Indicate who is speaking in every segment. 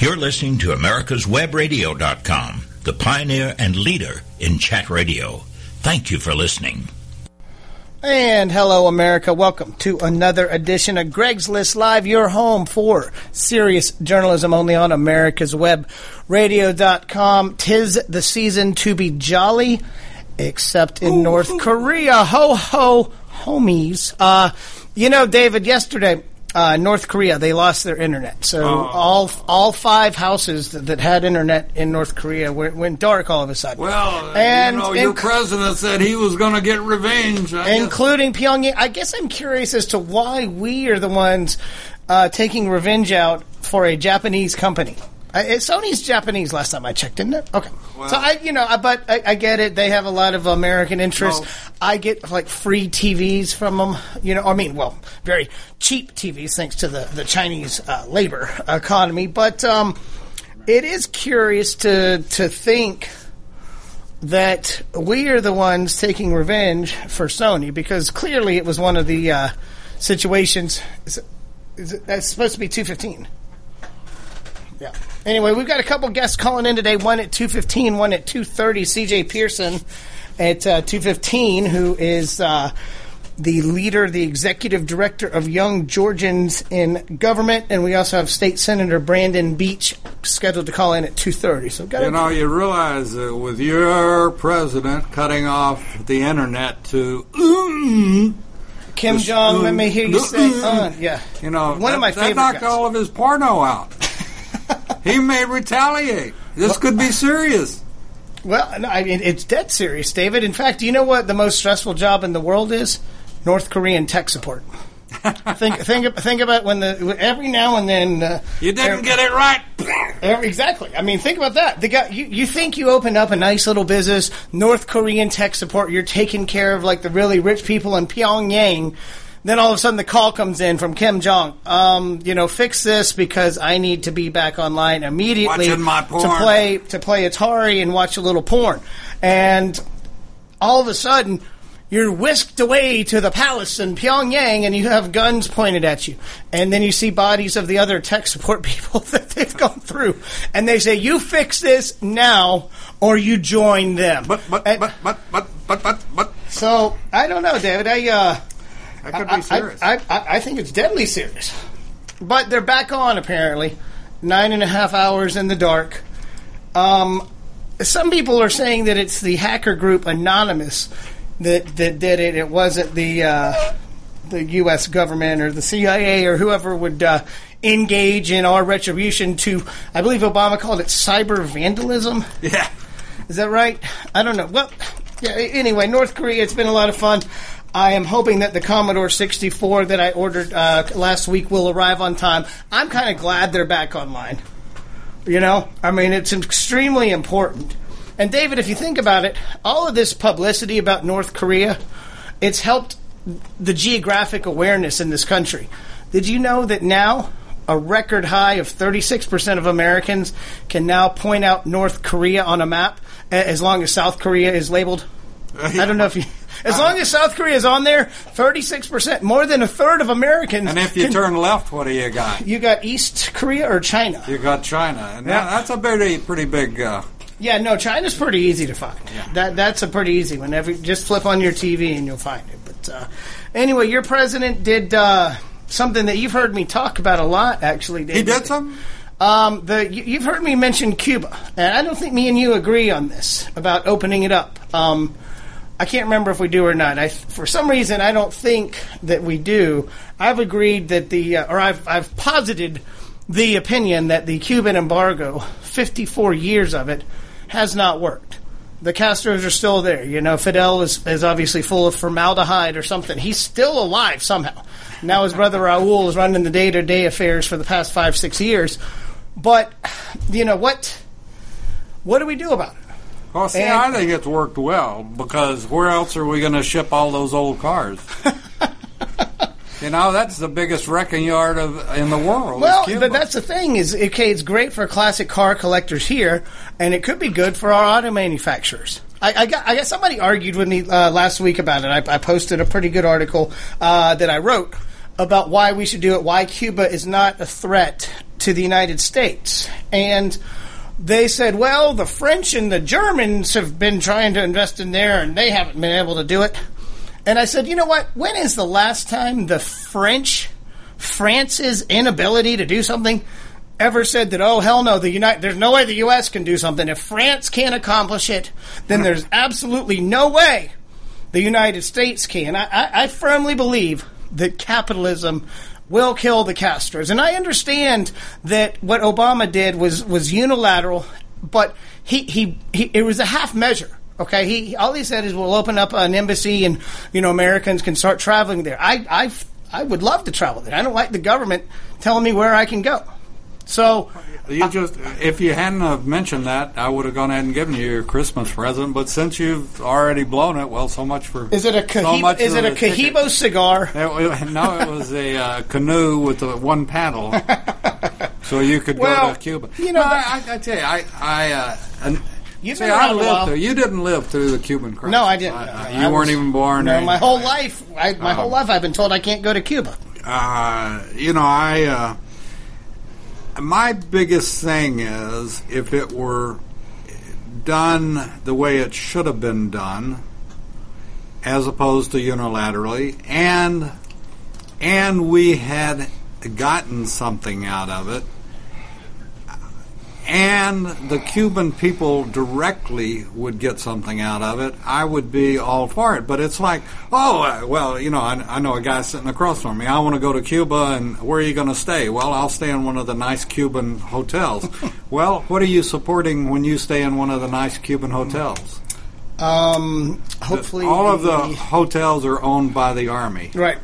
Speaker 1: You're listening to America's Webradio.com, the pioneer and leader in chat radio. Thank you for listening.
Speaker 2: And hello, America. Welcome to another edition of Greg's List Live, your home for serious journalism only on America's Web Radio.com. Tis the season to be jolly, except in North Korea. Ho, ho, homies. Uh, you know, David, yesterday uh, North Korea, they lost their internet. So
Speaker 3: Oh.
Speaker 2: all all five houses that, that had internet in North Korea went, went dark all of a sudden.
Speaker 3: Well,
Speaker 2: And-
Speaker 3: you know, your president said he was going to get revenge. I guess.
Speaker 2: including Pyongyang. I guess I'm curious as to why we are the ones uh, taking revenge out for a Japanese company. Uh, Sony's Japanese last time I checked, didn't it? Okay. so I, you know, I, but I, I get it. They have a lot of American interests.
Speaker 3: No.
Speaker 2: I get like free TVs from them. You know, I mean, well, very cheap TVs thanks to the the Chinese uh, labor economy. But um, it is curious to to think that we are the ones taking revenge for Sony because clearly it was one of the uh, situations. Is it, is it, that's supposed to be two fifteen. Yeah. Anyway, we've got a couple guests calling in today. One at two fifteen, one at two thirty. C.J. Pearson at uh, two fifteen, who is. Uh, the leader, the executive director of Young Georgians in Government, and we also have State Senator Brandon Beach scheduled to call in at two thirty. So, got
Speaker 3: You know, you realize that with your president cutting off the internet to, mm,
Speaker 2: Kim Jong, let me hear you say, uh, yeah.
Speaker 3: you know,
Speaker 2: One
Speaker 3: that,
Speaker 2: of my
Speaker 3: that
Speaker 2: favorite
Speaker 3: knocked
Speaker 2: guys.
Speaker 3: all of his porno out. He may retaliate. This could be serious.
Speaker 2: Well, no, I mean, it's dead serious, David. In fact, do you know what the most stressful job in the world is? North Korean tech support. think, think, think about when the every now and then uh,
Speaker 3: You didn't
Speaker 2: every-
Speaker 3: get it right.
Speaker 2: every- exactly. I mean, think about that. The guy, you, you think you open up a nice little business, North Korean tech support. You're taking care of like the really rich people in Pyongyang. Then all of a sudden the call comes in from Kim Jong. Um, you know, fix this because I need to be back online immediately to play to play Atari and watch a little porn. And all of a sudden you're whisked away to the palace in Pyongyang and you have guns pointed at you. And then you see bodies of the other tech support people that they've gone through. And they say, you fix this now or you join them.
Speaker 3: But, but,
Speaker 2: And-
Speaker 3: but, but, but, but, but, but,
Speaker 2: so I don't know, David. I, uh,
Speaker 3: that could
Speaker 2: I,
Speaker 3: be serious.
Speaker 2: I, I, I think it's deadly serious. But they're back on apparently. Nine and a half hours in the dark. Um, some people are saying that it's the hacker group Anonymous that that did it. It wasn't the uh, the U.S. government or the CIA or whoever would uh, engage in our retribution to. I believe Obama called it cyber vandalism.
Speaker 3: yeah.
Speaker 2: Is that right? I don't know. Well, yeah, anyway, North Korea, it's been a lot of fun. I am hoping that the Commodore 64 that I ordered uh, last week will arrive on time. I'm kind of glad they're back online. You know, I mean, it's extremely important. And David, if you think about it, all of this publicity about North Korea, it's helped the geographic awareness in this country. Did you know that now a record high of 36% of Americans can now point out North Korea on a map as long as South Korea is labeled? I don't know if you. As long as South Korea is on there, 36%, more than a third of Americans.
Speaker 3: And if you
Speaker 2: can-
Speaker 3: turn left, what do you got?
Speaker 2: You got East Korea or China?
Speaker 3: You got China, and
Speaker 2: Yeah.
Speaker 3: that, that's a pretty, pretty big. Uh,
Speaker 2: Yeah, no, China's pretty easy to find. That that's a pretty easy one. Every just flip on your TV and you'll find it. But uh, anyway, your president did uh, something that you've heard me talk about a lot. Actually,
Speaker 3: he did something.
Speaker 2: Um, the you, you've heard me mention Cuba, and I don't think me and you agree on this about opening it up. Um, I can't remember if we do or not. I, for some reason, I don't think that we do. I've agreed that the, uh, or I've, I've posited the opinion that the Cuban embargo, 54 years of it, has not worked. The Castros are still there. You know, Fidel is, is obviously full of formaldehyde or something. He's still alive somehow. Now his brother Raul is running the day to day affairs for the past five, six years. But, you know, what, what do we do about it?
Speaker 3: Well, see,
Speaker 2: And-
Speaker 3: I think it's worked well because where else are we going to ship all those old cars? you know, that's the biggest wrecking yard of in the world.
Speaker 2: Well, but that's the thing is, okay, it's great for classic car collectors here, and it could be good for our auto manufacturers. I, I got, I got somebody argued with me uh, last week about it. I, I posted a pretty good article uh, that I wrote about why we should do it, why Cuba is not a threat to the United States. And they said, well, the French and the Germans have been trying to invest in there and they haven't been able to do it. And I said, you know what? When is the last time the French, France's inability to do something, ever said that, oh, hell no, the United, there's no way the U.S. can do something. If France can't accomplish it, then there's absolutely no way the United States can. I, I, I firmly believe that capitalism will kill the Castros. And I understand that what Obama did was, was unilateral, but he, he, he it was a half measure. Okay, he all he said is we'll open up an embassy and you know Americans can start traveling there. I I I would love to travel there. I don't like the government telling me where I can go. So
Speaker 3: you just if you hadn't have mentioned that, I would have gone ahead and given you your Christmas present. But since you've already blown it, well, so much for
Speaker 2: is it a Cohiba, so is it a Cohiba cigar?
Speaker 3: It, no, it was a uh, canoe with the one paddle, so you could
Speaker 2: well,
Speaker 3: go to Cuba.
Speaker 2: You know,
Speaker 3: no, I, I, tell you, I, I uh,
Speaker 2: You've
Speaker 3: See,
Speaker 2: been
Speaker 3: I lived
Speaker 2: while.
Speaker 3: through. You didn't live through the Cuban crisis.
Speaker 2: No, I didn't.
Speaker 3: I-
Speaker 2: No,
Speaker 3: I-
Speaker 2: I
Speaker 3: you weren't
Speaker 2: was-
Speaker 3: even born.
Speaker 2: No, my whole life, I, my whole
Speaker 3: Um,
Speaker 2: life, I've been told I can't go to Cuba.
Speaker 3: Uh, you know, I. Uh, my biggest thing is if it were done the way it should have been done, as opposed to unilaterally, and and we had gotten something out of it, and the Cuban people directly would get something out of it, I would be all for it. But it's like, oh, uh, well, you know, I, I know a guy sitting across from me. I want to go to Cuba, and where are you going to stay? Well, I'll stay in one of the nice Cuban hotels. well, what are you supporting when you stay in one of the nice Cuban hotels?
Speaker 2: Um, hopefully,
Speaker 3: all of the hotels are owned by the army.
Speaker 2: right.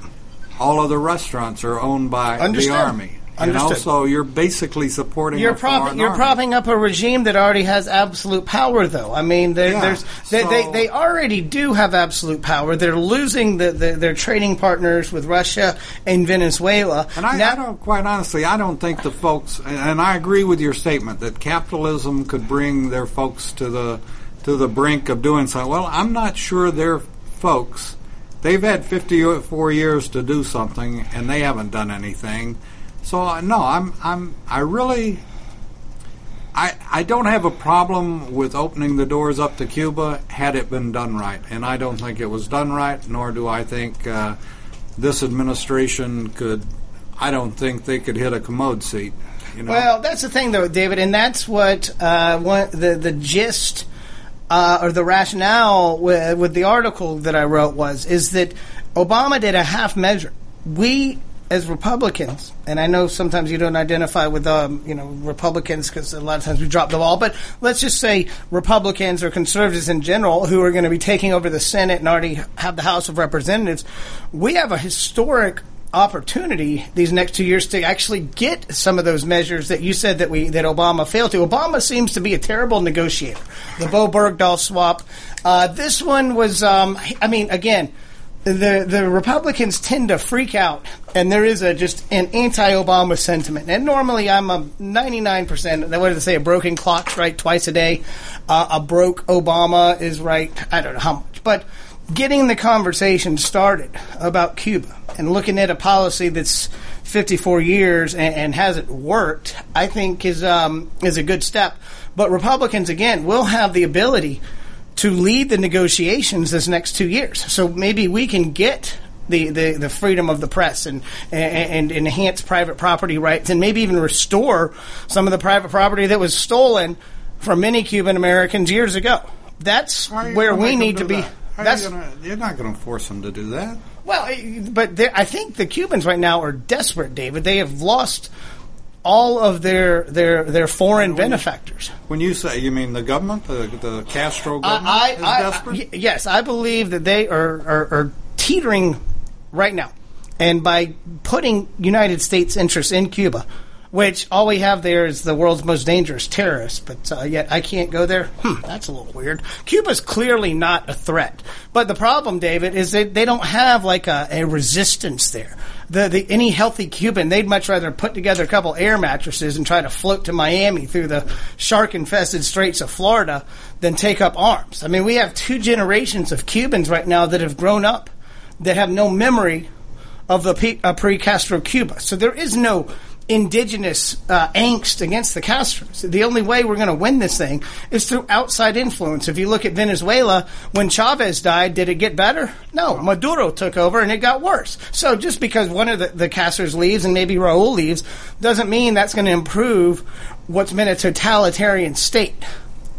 Speaker 3: All of the restaurants are owned by
Speaker 2: Understood.
Speaker 3: the army.
Speaker 2: Understood.
Speaker 3: so you're basically supporting.
Speaker 2: You're propping you're propping up a regime that already has absolute power, though. I mean,
Speaker 3: Yeah,
Speaker 2: there's they, they
Speaker 3: so-
Speaker 2: they already do have absolute power. They're losing the, the, their trading partners with Russia and Venezuela.
Speaker 3: And I,
Speaker 2: Now-
Speaker 3: I don't, quite honestly, I don't think the folks, and- and I agree with your statement that capitalism could bring their folks to the to the brink of doing something. Well, I'm not sure their folks. They've had 54 years to do something, and they haven't done anything. So uh, no, I'm I'm I really. I, I don't have a problem with opening the doors up to Cuba had it been done right, and I don't think it was done right. Nor do I think uh, this administration could. I don't think they could hit a commode seat. You know?
Speaker 2: Well, that's the thing, though, David, and that's what uh, one, the the gist uh, or the rationale with, with the article that I wrote was is that Obama did a half measure. We as Republicans, and I know sometimes you don't identify with um, you know Republicans because a lot of times we drop the ball, but let's just say Republicans or conservatives in general who are going to be taking over the Senate and already have the House of Representatives, we have a historic opportunity these next two years to actually get some of those measures that you said that we that Obama failed to. Obama seems to be a terrible negotiator. The Bowe Bergdahl swap. Uh, this one was, um, I mean, again. The the Republicans tend to freak out, and there is a just an anti-Obama sentiment. And normally, I'm a 99 percent. What do they say? A broken clock's right twice a day. Uh, a broke Obama is right. I don't know how much, but getting the conversation started about Cuba and looking at a policy that's 54 years and, and hasn't worked, I think is um, is a good step. But Republicans again will have the ability to lead the negotiations this next two years. So maybe we can get. The, the, the freedom of the press and, and and enhance private property rights and maybe even restore some of the private property that was stolen from many Cuban Americans years ago. That's
Speaker 3: How are you
Speaker 2: where we need to be.
Speaker 3: that?
Speaker 2: That's
Speaker 3: you gonna, you're not going to force them to do that.
Speaker 2: well, but I think the Cubans right now are desperate, David. They have lost all of their their their foreign benefactors.
Speaker 3: When you say, you mean the government, the, the Castro government
Speaker 2: I,
Speaker 3: is
Speaker 2: I,
Speaker 3: desperate?
Speaker 2: Yes, I believe that they are, are, are teetering right now, and by putting United States interests in Cuba, which all we have there is the world's most dangerous terrorist, but uh, yet I can't go there. Hmm, that's a little weird. Cuba's clearly not a threat, but the problem, David, is that they don't have like a, a resistance there. The, the any healthy Cuban, they'd much rather put together a couple air mattresses and try to float to Miami through the shark-infested Straits of Florida than take up arms. I mean, we have two generations of Cubans right now that have grown up that have no memory of the uh, pre-Castro Cuba. So there is no indigenous uh, angst against the Castros. The only way we're going to win this thing is through outside influence. If you look at Venezuela, when Chavez died, did it get better? No. Maduro took over and it got worse. So just because one of the, the Castros leaves and maybe Raul leaves doesn't mean that's going to improve what's been a totalitarian state.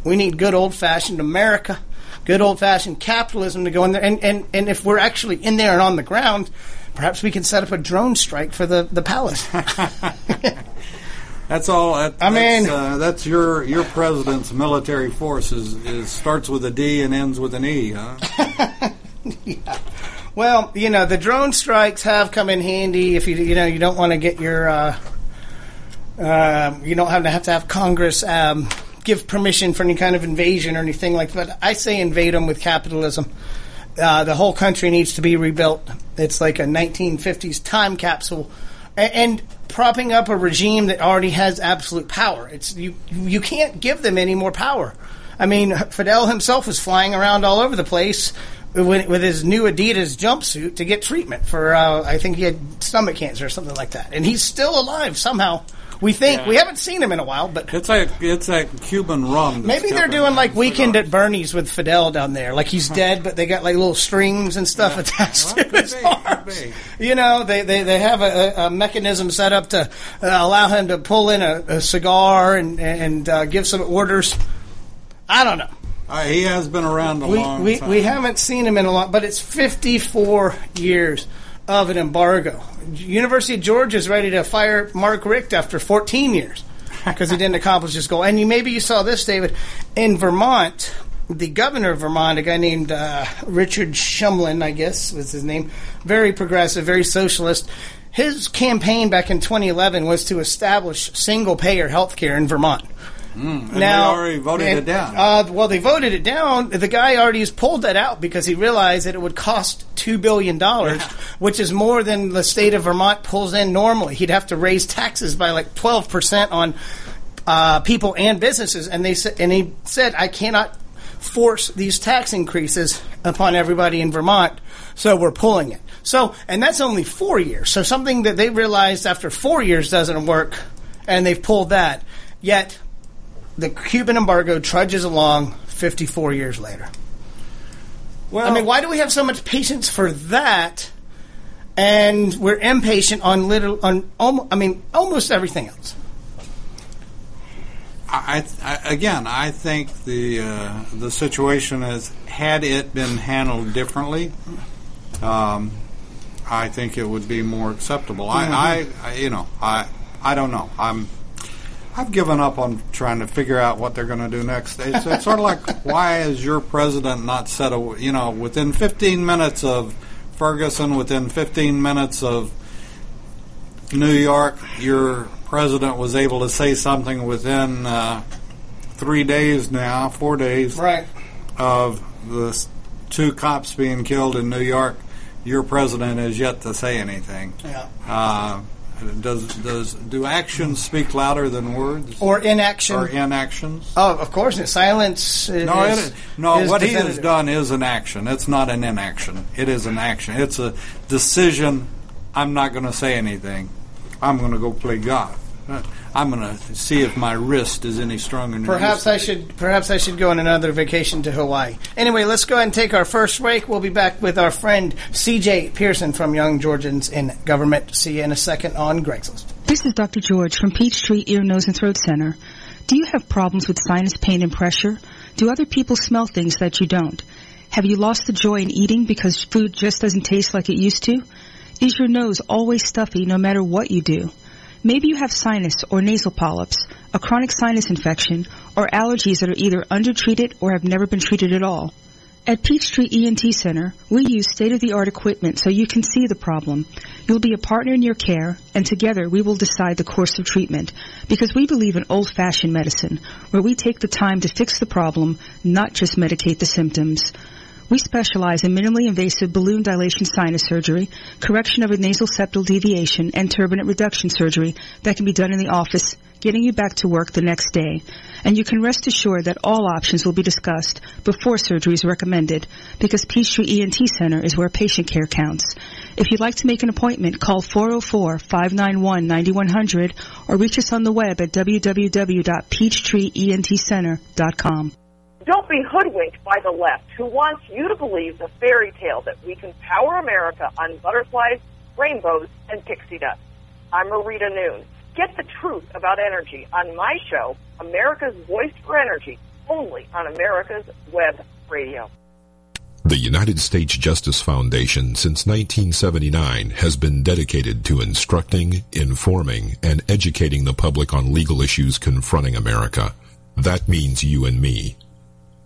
Speaker 2: We need good old fashioned America, good old fashioned capitalism to go in there. And, and, and if we're actually in there and on the ground, perhaps we can set up a drone strike for the, the palace.
Speaker 3: That's all. That,
Speaker 2: I mean-
Speaker 3: that's, uh, that's your your president's military force is, is starts with a D and ends with an E, huh? yeah.
Speaker 2: Well, you know, the drone strikes have come in handy if you you know you don't want to get your uh, uh, you don't have to have to have Congress um, give permission for any kind of invasion or anything like that. I say invade them with capitalism. Uh, the whole country needs to be rebuilt. It's like a 1950s time capsule, and, and propping up a regime that already has absolute power. It's you you can't give them any more power. I mean, Fidel himself was flying around all over the place with, with his new Adidas jumpsuit to get treatment for, uh, I think he had stomach cancer or something like that. And he's still alive somehow. We think.
Speaker 3: Yeah.
Speaker 2: We haven't seen him in a while, but
Speaker 3: It's like it's like Cuban rum.
Speaker 2: maybe they're doing like Weekend
Speaker 3: cigar.
Speaker 2: at Bernie's with Fidel down there. Like he's dead, but they got like little strings and stuff attached
Speaker 3: Well,
Speaker 2: to his
Speaker 3: be,
Speaker 2: arms. You know, they, they, they have a, a mechanism set up to uh, allow him to pull in a, a cigar and, and uh, give some orders. I don't know.
Speaker 3: Uh, he has been around a
Speaker 2: we,
Speaker 3: long
Speaker 2: we,
Speaker 3: time.
Speaker 2: we haven't seen him in a lot, but it's 54 years of an embargo. University of Georgia is ready to fire Mark Richt after 14 years because he didn't accomplish his goal. And you maybe you saw this, David, in Vermont. The governor of Vermont, a guy named uh, Richard Shumlin, I guess was his name, very progressive, very socialist. His campaign back in 2011 was to establish single payer health care in Vermont.
Speaker 3: And they already voted
Speaker 2: and,
Speaker 3: it down.
Speaker 2: Uh, well, they voted it down. The guy already has pulled that out because he realized that it would cost two billion dollars, which is more than the state of Vermont pulls in normally. He'd have to raise taxes by like twelve percent on uh, people and businesses, and they said, and he said, I cannot force these tax increases upon everybody in Vermont, so we're pulling it. So, and that's only four years. So something that they realized after four years doesn't work, and they've pulled that. Yet the Cuban embargo trudges along 54 years later.
Speaker 3: well,
Speaker 2: I mean, why do we have so much patience for that, and we're impatient on little on almost, I mean almost everything else?
Speaker 3: I, I, again, I think the uh, the situation is had it been handled differently, um, I think it would be more acceptable. I, I, I, you know, I, I don't know. I'm, I've given up on trying to figure out what they're going to do next. It's, it's sort of like, why is your president not set a, you know, within 15 minutes of Ferguson, within 15 minutes of New York, your president was able to say something within uh, three days now, four days
Speaker 2: Right.
Speaker 3: of the two cops being killed in New York. Your president has yet to say anything.
Speaker 2: Yeah.
Speaker 3: Uh, does does do actions speak louder than words
Speaker 2: Or inaction.
Speaker 3: or inactions?
Speaker 2: oh, of course. Silence. Is,
Speaker 3: No, it, no.
Speaker 2: is
Speaker 3: what he has done is an action. It's not an inaction. It is an action. It's a decision. I'm not going to say anything. I'm going to go play golf. I'm going to see if my wrist is any stronger than
Speaker 2: Perhaps I should. Perhaps I should go on another vacation to Hawaii. Anyway, let's go ahead and take our first break. We'll be back with our friend C.J. Pearson from Young Georgians in Government. See you in a second on Greg's List.
Speaker 4: This is Dr. George from Peachtree Ear, Nose, and Throat Center. Do you have problems with sinus pain and pressure? Do other people smell things that you don't? Have you lost the joy in eating because food just doesn't taste like it used to? Is your nose always stuffy no matter what you do? Maybe you have sinus or nasal polyps, a chronic sinus infection, or allergies that are either undertreated or have never been treated at all. At Peachtree ENT Center, we use state-of-the-art equipment so you can see the problem. You'll be a partner in your care, and together we will decide the course of treatment because we believe in old-fashioned medicine, where we take the time to fix the problem, not just medicate the symptoms. We specialize in minimally invasive balloon dilation sinus surgery, correction of a nasal septal deviation, and turbinate reduction surgery that can be done in the office getting you back to work the next day. And you can rest assured that all options will be discussed before surgery is recommended because Peachtree ENT Center is where patient care counts. If you'd like to make an appointment, call 404-591-9100 or reach us on the web at www.peachtreeentcenter.com.
Speaker 5: Don't be hoodwinked by the left who wants you to believe the fairy tale that we can power America on butterflies, rainbows, and pixie dust. I'm Marita Noon. Get the truth about energy on my show, America's Voice for Energy, only on America's Web Radio.
Speaker 6: The United States Justice Foundation since 1979 has been dedicated to instructing, informing, and educating the public on legal issues confronting America. That means you and me.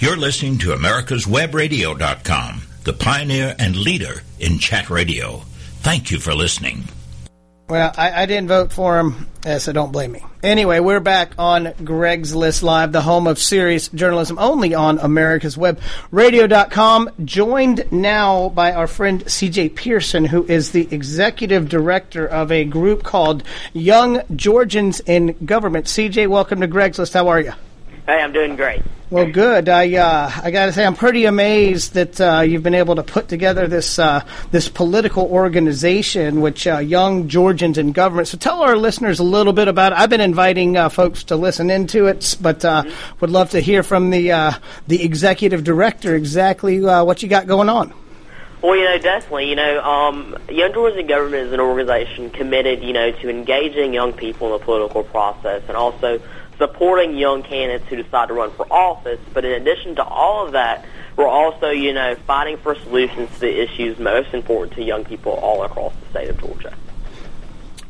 Speaker 1: You're listening to America'sWebRadio.com, the pioneer and leader in chat radio. Thank you for listening.
Speaker 2: Well, I, I didn't vote for him, uh, so don't blame me. Anyway, we're back on Greg's List Live, the home of serious journalism, only on America's Web Radio.com. Joined now by our friend CJ Pearson, who is the executive director of a group called Young Georgians in Government. CJ, welcome to Greg's List. How are you?
Speaker 7: Hey, I'm doing great.
Speaker 2: Well, good. I uh, I got to say, I'm pretty amazed that uh, you've been able to put together this uh, this political organization, which uh, Young Georgians in Government. So, tell our listeners a little bit about it. I've been inviting uh, folks to listen into it, but uh, would love to hear from the the executive director exactly what you got going on.
Speaker 7: Well, you know, definitely. You know, um, Young Georgians in Government is an organization committed, you know, to engaging young people in the political process and also supporting young candidates who decide to run for office. But in addition to all of that, we're also, you know, fighting for solutions to the issues most important to young people all across the state of Georgia.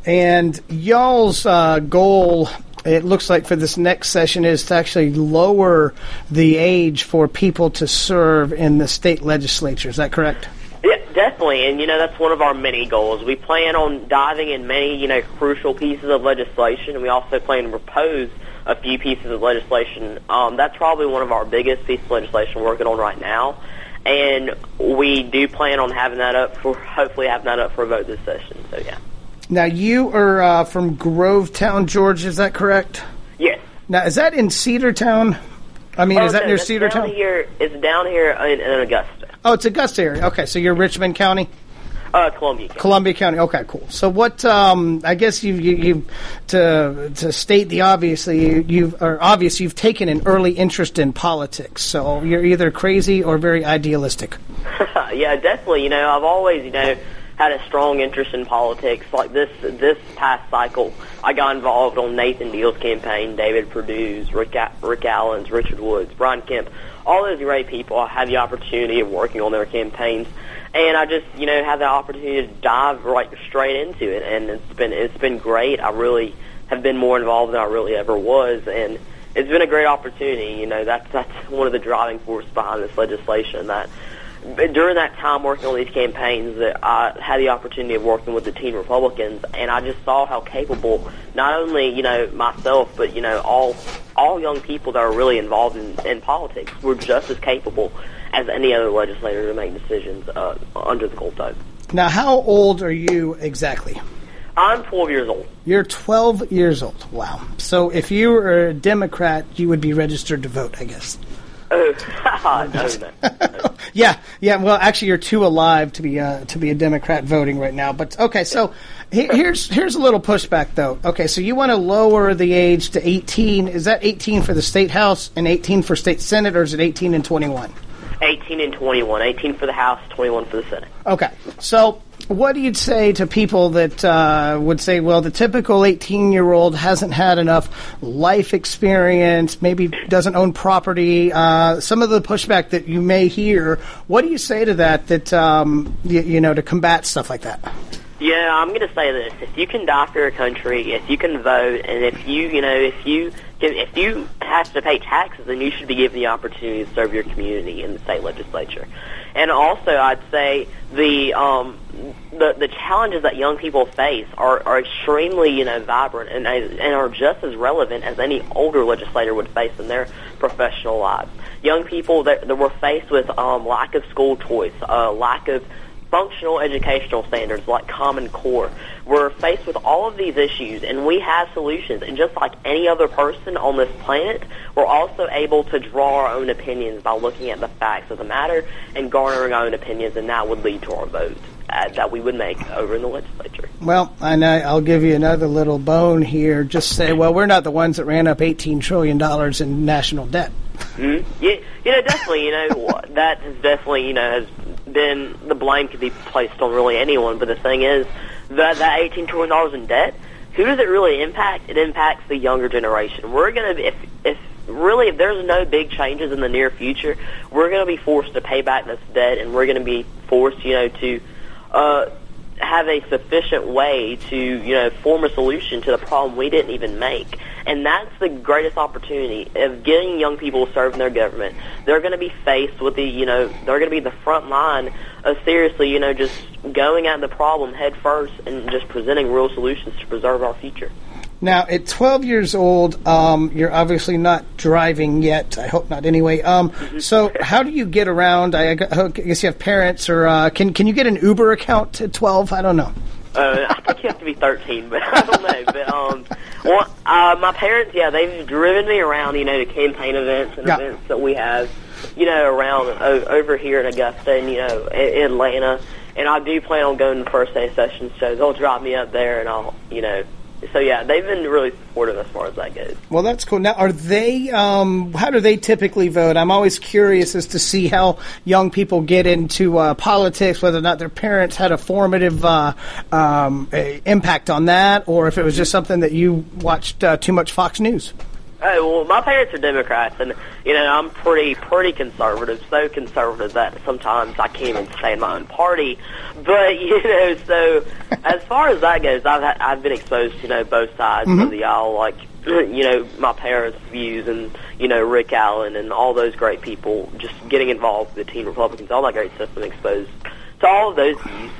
Speaker 2: And y'all's uh, goal, it looks like for this next session, is to actually lower the age for people to serve in the state legislature. Is that correct?
Speaker 7: Yeah, definitely, and you know that's one of our many goals. We plan on diving in many, you know, crucial pieces of legislation, and we also plan to propose a few pieces of legislation. Um, that's probably one of our biggest pieces of legislation we're working on right now. And we do plan on having that up for, hopefully having that up for a vote this session. So, yeah.
Speaker 2: Now, you are uh, from Grovetown, Georgia, is that correct?
Speaker 7: Yes.
Speaker 2: Now, is that in Cedartown? I mean,
Speaker 7: oh,
Speaker 2: is that
Speaker 7: no,
Speaker 2: near Cedartown?
Speaker 7: Here, it's down here in, in Augusta.
Speaker 2: Oh, it's Augusta area. Okay, so you're Richmond County?
Speaker 7: Uh, Columbia County.
Speaker 2: Columbia County. Okay, cool. So what? Um, I guess you, you, you to to state the obviously you, you've or obvious you've taken an early interest in politics. So you're either crazy or very idealistic.
Speaker 7: yeah, definitely. You know, I've always you know had a strong interest in politics. Like this this past cycle, I got involved on Nathan Deal's campaign, David Perdue's, Rick, Rick Allen's, Richard Woods, Brian Kemp. All those great people. I had the opportunity of working on their campaigns and I just you know had the opportunity to dive right straight into it, and it's been it's been great. I really have been more involved than I really ever was, and it's been a great opportunity. You know, that's that's one of the driving forces behind this legislation. That during that time working on these campaigns, that I had the opportunity of working with the teen Republicans, and I just saw how capable not only you know myself, but you know all all young people that are really involved in, in politics were just as capable as any other legislator to make decisions uh, under the gold dome.
Speaker 2: Now, how old are you exactly?
Speaker 7: I'm 12 years old.
Speaker 2: You're 12 years old. Wow. So if you were a Democrat, you would be registered to vote, I guess.
Speaker 7: Oh, no, no.
Speaker 2: yeah, yeah. Well, actually, you're too alive to be uh, to be a Democrat voting right now. But okay, so here's here's a little pushback though. Okay, so you want to lower the age to 18. Is that 18 for the state house and 18 for state senate, or is it 18 and 21?
Speaker 7: 18 and 21. 18 for the House, 21 for the Senate.
Speaker 2: Okay. So, what do you say to people that uh, would say, well, the typical 18 year old hasn't had enough life experience, maybe doesn't own property? Uh, some of the pushback that you may hear, what do you say to that, that, um, you, you know, to combat stuff like that?
Speaker 7: Yeah, I'm going to say this: if you can for your country, if you can vote, and if you, you know, if you can, if you have to pay taxes, then you should be given the opportunity to serve your community in the state legislature. And also, I'd say the um, the the challenges that young people face are, are extremely, you know, vibrant and and are just as relevant as any older legislator would face in their professional lives. Young people that, that were faced with um, lack of school choice, uh, lack of functional educational standards like Common Core. We're faced with all of these issues and we have solutions. And just like any other person on this planet, we're also able to draw our own opinions by looking at the facts of the matter and garnering our own opinions, and that would lead to our vote uh, that we would make over in the legislature.
Speaker 2: Well, and I'll give you another little bone here. Just say, well, we're not the ones that ran up $18 trillion in national debt.
Speaker 7: Mm-hmm. Yeah, you know, definitely, you know, that has definitely, you know, has then the blame could be placed on really anyone. But the thing is, that that eighteen trillion dollars in debt, who does it really impact? It impacts the younger generation. We're gonna if if really if there's no big changes in the near future, we're gonna be forced to pay back this debt, and we're gonna be forced, you know, to uh, have a sufficient way to, you know, form a solution to the problem we didn't even make. And that's the greatest opportunity of getting young people to serve in their government. They're going to be faced with the, you know, they're going to be the front line of seriously, you know, just going at the problem head first and just presenting real solutions to preserve our future.
Speaker 2: Now, at 12 years old, um, you're obviously not driving yet. I hope not, anyway. Um, mm-hmm. So, how do you get around? I guess you have parents, or uh, can can you get an Uber account at 12? I don't know.
Speaker 7: Uh, I think you have to be 13, but I don't know. But um, well, uh, my parents, yeah, they've driven me around, you know, to campaign events and yeah. events that we have, you know, around o- over here in Augusta and you know, in Atlanta. And I do plan on going to first day sessions, so they'll drop me up there, and I'll, you know, so yeah, they've been really supportive as far as that goes.
Speaker 2: Well, that's cool. Now, are they? Um, how do they typically vote? I'm always curious as to see how young people get into uh, politics, whether or not their parents had a formative uh, um, impact on that, or if it was just something that you watched uh, too much Fox News.
Speaker 7: Oh well, my parents are Democrats, and you know I'm pretty pretty conservative. So conservative that sometimes I can't even stay in my own party. But you know, so as far as that goes, I've had, I've been exposed to you know both sides mm-hmm. of the aisle, like you know my parents' views and you know Rick Allen and all those great people just getting involved with the teen Republicans, all that great stuff. Been exposed to all of those views,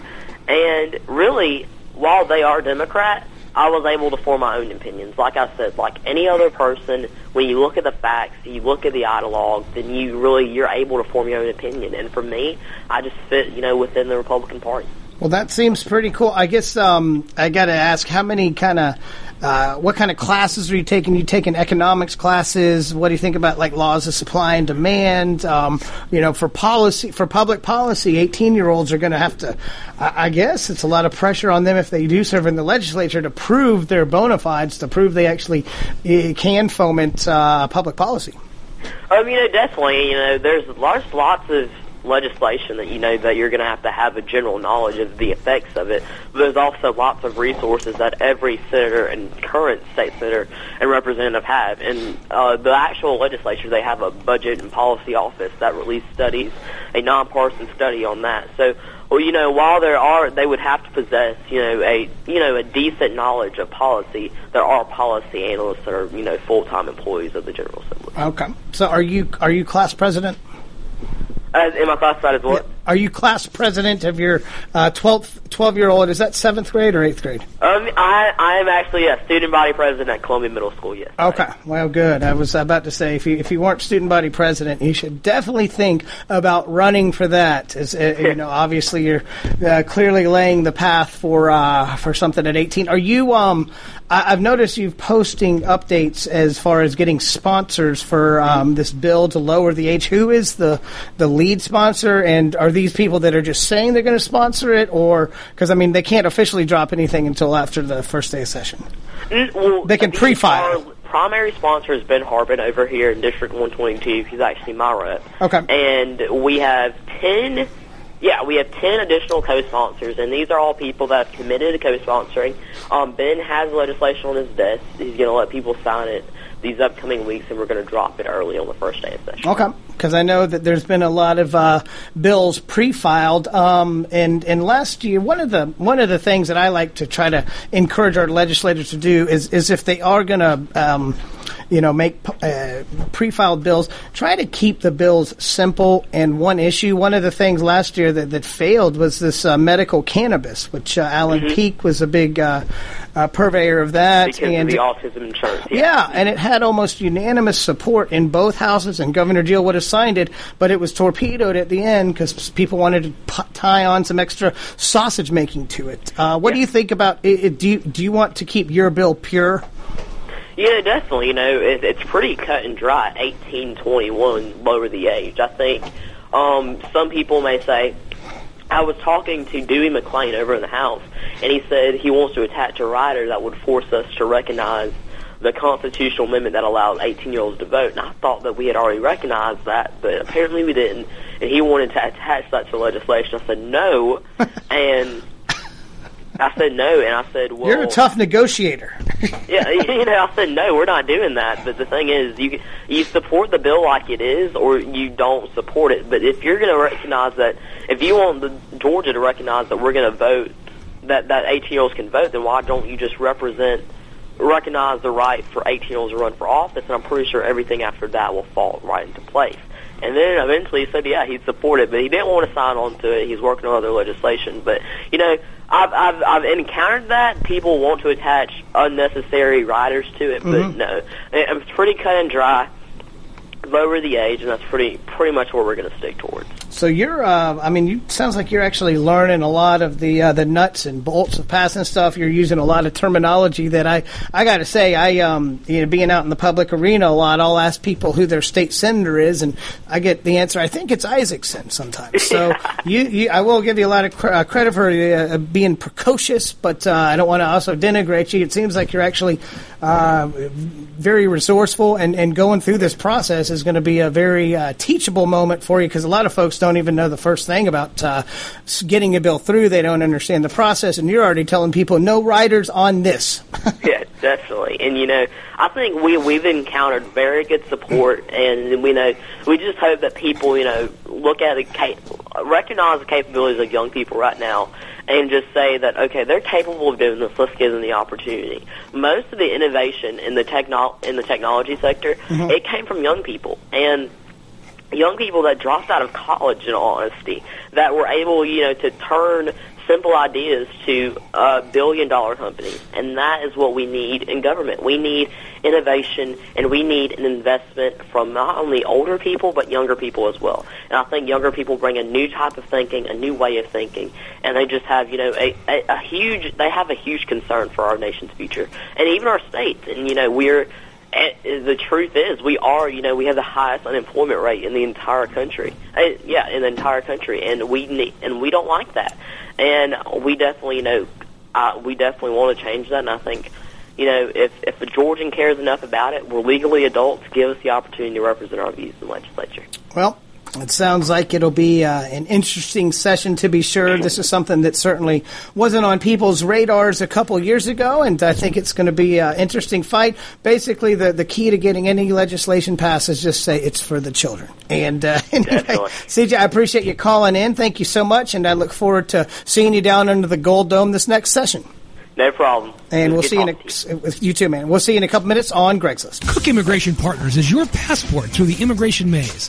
Speaker 7: and really, while they are Democrats I was able to form my own opinions. Like I said, like any other person, when you look at the facts, you look at the ideologue, then you really you're able to form your own opinion. And for me, I just fit, you know, within the Republican Party.
Speaker 2: Well, that seems pretty cool. I guess um, I got to ask, how many kind of, uh, what kind of classes are you taking? You taking economics classes? What do you think about like laws of supply and demand? Um, you know, for policy, for public policy, eighteen-year-olds are going to have to. I, I, guess it's a lot of pressure on them if they do serve in the legislature to prove their bona fides, to prove they actually uh, can foment uh, public policy.
Speaker 7: You know, definitely. You know, there's lots, lots of legislation that you know that you're going to have to have a general knowledge of the effects of it. But there's also lots of resources that every senator and current state senator and representative have. And uh, the actual legislature, they have a budget and policy office that release studies, a nonpartisan study on that. So, well, you know, while there are, they would have to possess, you know, a you know a decent knowledge of policy. There are policy analysts that are you know full time employees of the General Assembly.
Speaker 2: Okay, so are you are you class president?
Speaker 7: As, am I classified as what?
Speaker 2: Are you class president of your uh, 12, 12 year old? Is that seventh grade or eighth grade?
Speaker 7: Um, I I am actually a student body president at Columbia Middle School. Yes.
Speaker 2: Okay. Well, good. I was about to say if you if you weren't student body president, you should definitely think about running for that. As uh, you know, obviously you're uh, clearly laying the path for uh, for something at 18. Are you um I, have noticed you've posting updates as far as getting sponsors for um, this bill to lower the age. Who is the the lead sponsor, and are these people that are just saying they're going to sponsor it, or because I mean they can't officially drop anything until after the first day of session?
Speaker 7: Mm, well,
Speaker 2: they can pre-file.
Speaker 7: Our primary sponsor is Ben Harbin over here in District 122. He's actually my rep.
Speaker 2: Okay.
Speaker 7: And we have 10 yeah, we have 10 additional co-sponsors, and these are all people that have committed to co-sponsoring. Um, ben has legislation on his desk. He's going to let people sign it. These upcoming weeks, and we're going to drop it early on the first day of session.
Speaker 2: Okay, because I know that there's been a lot of uh, bills pre-filed, um, and and last year one of the one of the things that I like to try to encourage our legislators to do is is if they are going to. Um, you know, make uh, pre-filed bills. Try to keep the bills simple and one issue. One of the things last year that, that failed was this uh, medical cannabis, which uh, Allen
Speaker 7: Mhm.
Speaker 2: Peake was a big uh, uh, purveyor of that.
Speaker 7: Because
Speaker 2: and
Speaker 7: of the autism insurance.
Speaker 2: yeah, and it had almost unanimous support in both houses, and Governor Deal would have signed it, but it was torpedoed at the end because people wanted to p- tie on some extra sausage making to it. Uh, what do you think about? It, do you do you want to keep your bill pure?
Speaker 7: Yeah, definitely. You know, it, it's pretty cut and dry. Eighteen, twenty-one, lower the age. I think um, some people may say. I was talking to Dewey McClain over in the House, and he said he wants to attach a rider that would force us to recognize the constitutional amendment that allows 18-year-olds to vote. And I thought that we had already recognized that, but apparently we didn't. And he wanted to attach that to legislation. I said no, and I said no, and I said, well,
Speaker 2: You're a tough negotiator.
Speaker 7: yeah, you know, I said no, we're not doing that. But the thing is, you you support the bill like it is, or you don't support it. But if you're going to recognize that, if you want the Georgia to recognize that we're going to vote, that that 18 year olds can vote, then why don't you just represent, recognize the right for 18 year olds to run for office? And I'm pretty sure everything after that will fall right into place. And then eventually he said, yeah, he'd support it, but he didn't want to sign on to it. He's working on other legislation. But, you know, I've, I've, I've encountered that. People want to attach unnecessary riders to it, but
Speaker 2: Mhm.
Speaker 7: no. It's pretty cut and dry. Lower the age, and that's pretty pretty much what we're going to stick towards.
Speaker 2: So you're, uh, I mean, you sounds like you're actually learning a lot of the uh, the nuts and bolts of passing stuff. You're using a lot of terminology that I, I got to say, I, um, you know, being out in the public arena a lot, I'll ask people who their state senator is, and I get the answer. I think it's Isakson sometimes. So you, you, I will give you a lot of cr- uh, credit for uh, being precocious, but uh, I don't want to also denigrate you. It seems like you're actually uh, very resourceful, and, and going through this process is going to be a very uh, teachable moment for you because a lot of folks don't even know the first thing about uh, getting a bill through. They don't understand the process, and you're already telling people no riders on this.
Speaker 7: yeah, definitely. And you know, I think we we've encountered very good support, and we know we just hope that people, you know, look at the recognize the capabilities of young people right now, and just say that okay, they're capable of doing this. Let's give them the opportunity. Most of the innovation in the techno in the technology sector,
Speaker 8: Mhm.
Speaker 7: it came from young people, and young people that dropped out of college in all honesty that were able you know to turn simple ideas to uh, billion dollar companies and that is what we need in government. We need innovation and we need an investment from not only older people but younger people as well. And i think younger people bring a new type of thinking a new way of thinking. And they just have you know a, a, a huge they have a huge concern for our nation's future. And even our states. And you know we're the truth is, we are, you know, we have the highest unemployment rate in the entire country. Uh, yeah, in the entire country, and we and we don't like that. And we definitely, you know, uh, we definitely want to change that. And I think, you know, if if a Georgian cares enough about it, we're legally adults. Give us the opportunity to represent our views in the legislature.
Speaker 2: Well, it sounds like it'll be uh, an interesting session to be sure. This is something that certainly wasn't on people's radars a couple years ago, and I think it's going to be an interesting fight. Basically, the, the key to getting any legislation passed is just say it's for the children. And uh, anyway, CJ, I appreciate you calling in. Thank you so much, and I look forward to seeing you down under the Gold Dome this next session.
Speaker 7: No problem.
Speaker 2: And we'll
Speaker 7: good
Speaker 2: see you in a, with you too, man. We'll see you in a couple minutes on Greg's List.
Speaker 9: Cook Immigration Partners is your passport through the immigration maze.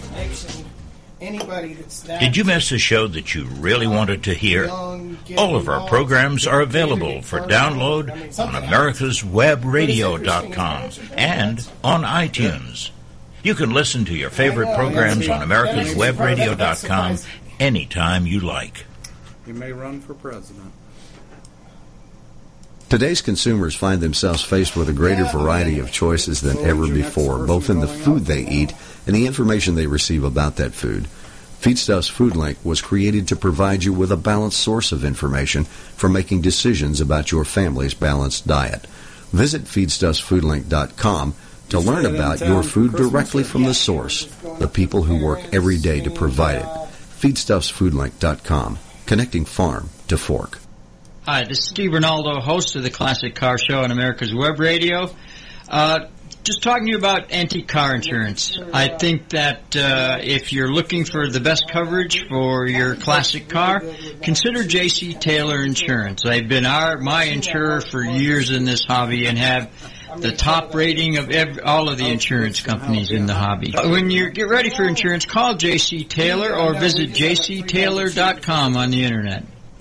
Speaker 2: Anybody that's that
Speaker 1: Did you miss a show that you really wanted to hear? All of our programs are available for download on americaswebradio.com and on iTunes. You can listen to your favorite programs on americaswebradio.com anytime you like.
Speaker 3: You may run for president.
Speaker 10: Today's consumers find themselves faced with a greater variety of choices than ever before, both in the food they eat and the information they receive about that food. Feedstuffs Food Link was created to provide you with a balanced source of information for making decisions about your family's balanced diet. Visit feedstuffsfoodlink.com to learn about your food directly from the source, the people who work every day to provide it. Feedstuffsfoodlink.com, connecting farm to fork.
Speaker 8: Hi, this is Steve Ronaldo, host of the Classic Car Show on America's Web Radio. Uh, just talking to you about antique car insurance. I think that uh, if you're looking for the best coverage for your classic car, consider J.C. Taylor Insurance. They've been our my insurer for years in this hobby and have the top rating of every, all of the insurance companies in the hobby. When you get ready for insurance, call J.C. Taylor or visit jctaylor.com on the internet.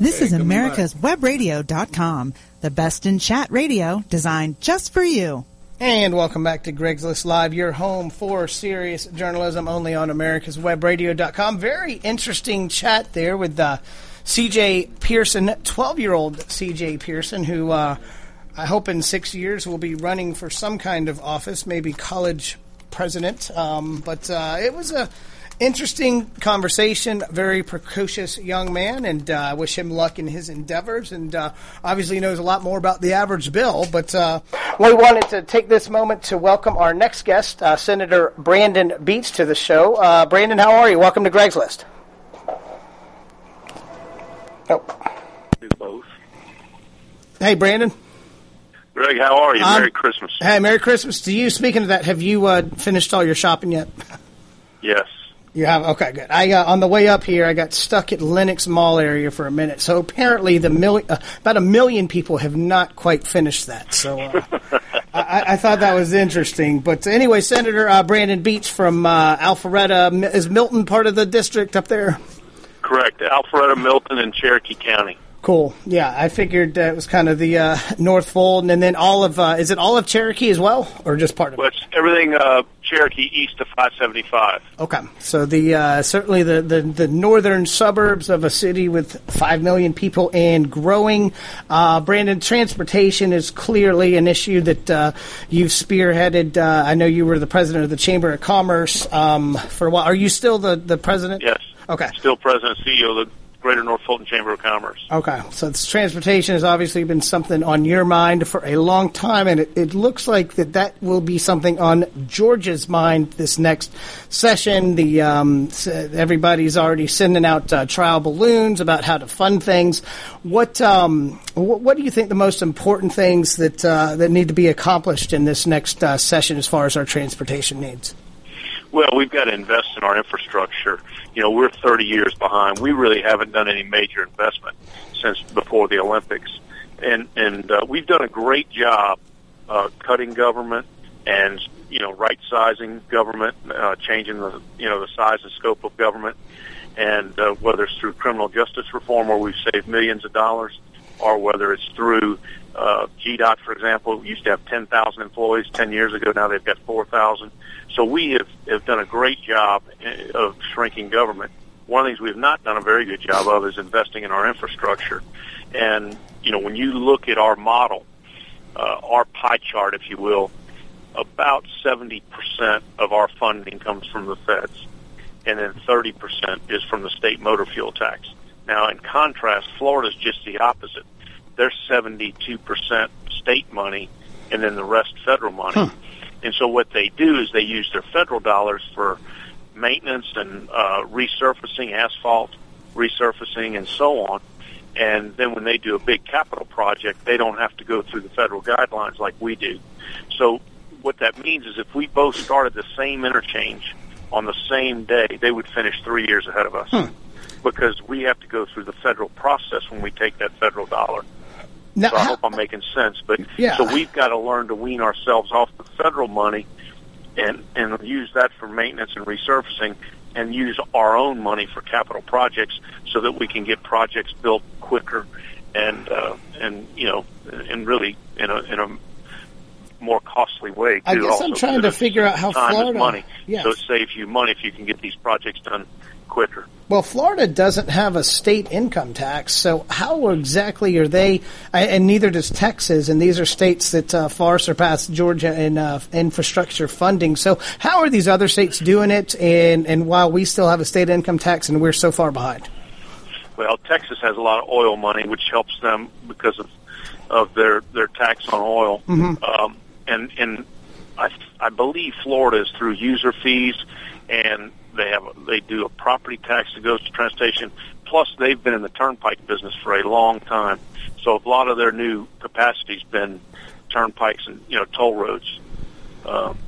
Speaker 11: This is America's Webradio.com, the best in chat radio designed just for you.
Speaker 2: And welcome back to Greg's List Live, your home for serious journalism only on America's Webradio.com. Very interesting chat there with uh, CJ Pearson, 12 year old CJ Pearson, who uh, I hope in six years will be running for some kind of office, maybe college president. Um, but uh, it was a interesting conversation. Very precocious young man, and uh, I wish him luck in his endeavors. And uh, obviously, he knows a lot more about the average bill. But uh, we wanted to take this moment to welcome our next guest, uh, Senator Brandon Beach, to the show. Uh, Brandon, how are you? Welcome to Greg's List. Oh.
Speaker 12: Do both.
Speaker 2: Hey, Brandon.
Speaker 12: Greg, how are you?
Speaker 2: Um,
Speaker 12: Merry Christmas.
Speaker 2: Hey, Merry Christmas to you. Speaking of that, have you uh, finished all your shopping yet?
Speaker 12: Yes.
Speaker 2: You have okay, good. I uh, on the way up here, I got stuck at Lenox Mall area for a minute. So apparently, the mil- uh, about a million people have not quite finished that. So uh, I, I thought that was interesting. But anyway, Senator uh, Brandon Beach from uh, Alpharetta is Milton part of the district up there.
Speaker 12: Correct. Alpharetta, Milton, and Cherokee County.
Speaker 2: Cool. Yeah, I figured that was kind of the uh, North Fulton, and then all of uh, is it all of Cherokee as well, or just part of it?
Speaker 12: Well, it's everything uh, Cherokee east of 575.
Speaker 2: Okay, so the uh, certainly the, the, the northern suburbs of a city with five million people and growing. Uh, Brandon, transportation is clearly an issue that uh, you've spearheaded. Uh, I know you were the president of the Chamber of Commerce um, for a while. Are you still the the president?
Speaker 12: Yes.
Speaker 2: Okay.
Speaker 12: Still president CEO of the Greater North Fulton Chamber of Commerce.
Speaker 2: Okay, so this transportation has obviously been something on your mind for a long time, and it, it looks like that that will be something on Georgia's mind this next session. The um, everybody's already sending out uh, trial balloons about how to fund things. What um, what, what do you think the most important things that uh, that need to be accomplished in this next uh, session as far as our transportation needs?
Speaker 12: Well, we've got to invest in our infrastructure. You know, we're 30 years behind. We really haven't done any major investment since before the Olympics, and and uh, we've done a great job uh, cutting government and you know right sizing government, uh, changing the you know the size and scope of government, and uh, whether it's through criminal justice reform where we've saved millions of dollars, or whether it's through uh, GDOT, for example, used to have 10,000 employees 10 years ago. Now they've got 4,000. So we have, have done a great job eh, of shrinking government. One of the things we have not done a very good job of is investing in our infrastructure. And, you know, when you look at our model, uh, our pie chart, if you will, about 70% of our funding comes from the feds, and then 30% is from the state motor fuel tax. Now, in contrast, Florida's just the opposite. They're 72% state money, and then the rest federal money. And so what they do is they use their federal dollars for maintenance and uh, resurfacing, asphalt resurfacing, and so on. And then when they do a big capital project, they don't have to go through the federal guidelines like we do. So what that means is if we both started the same interchange on the same day, they would finish three years ahead of us. Because we have to go through the federal process when we take that federal dollar.
Speaker 2: Now,
Speaker 12: so I hope I'm making sense. But
Speaker 2: Yeah.
Speaker 12: so we've got to learn to wean ourselves off the federal money and and use that for maintenance and resurfacing, and use our own money for capital projects so that we can get projects built quicker and uh, and you know and really in a in a more costly way.
Speaker 2: I guess I'm trying to figure out how Florida.
Speaker 12: money,
Speaker 2: Yes.
Speaker 12: so it saves you money if you can get these projects done quicker.
Speaker 2: Well, Florida doesn't have a state income tax, so how exactly are they? And neither does Texas, and these are states that uh, far surpass Georgia in uh, infrastructure funding. So, how are these other states doing it? And and while we still have a state income tax, and we're so far behind.
Speaker 12: Well, Texas has a lot of oil money, which helps them because of of their their tax on oil.
Speaker 2: Mhm.
Speaker 12: Um, and and I I believe Florida is through user fees, and they have they do a property tax that goes to transportation. Plus, they've been in the turnpike business for a long time, so a lot of their new capacity's been turnpikes and you know toll roads. Um,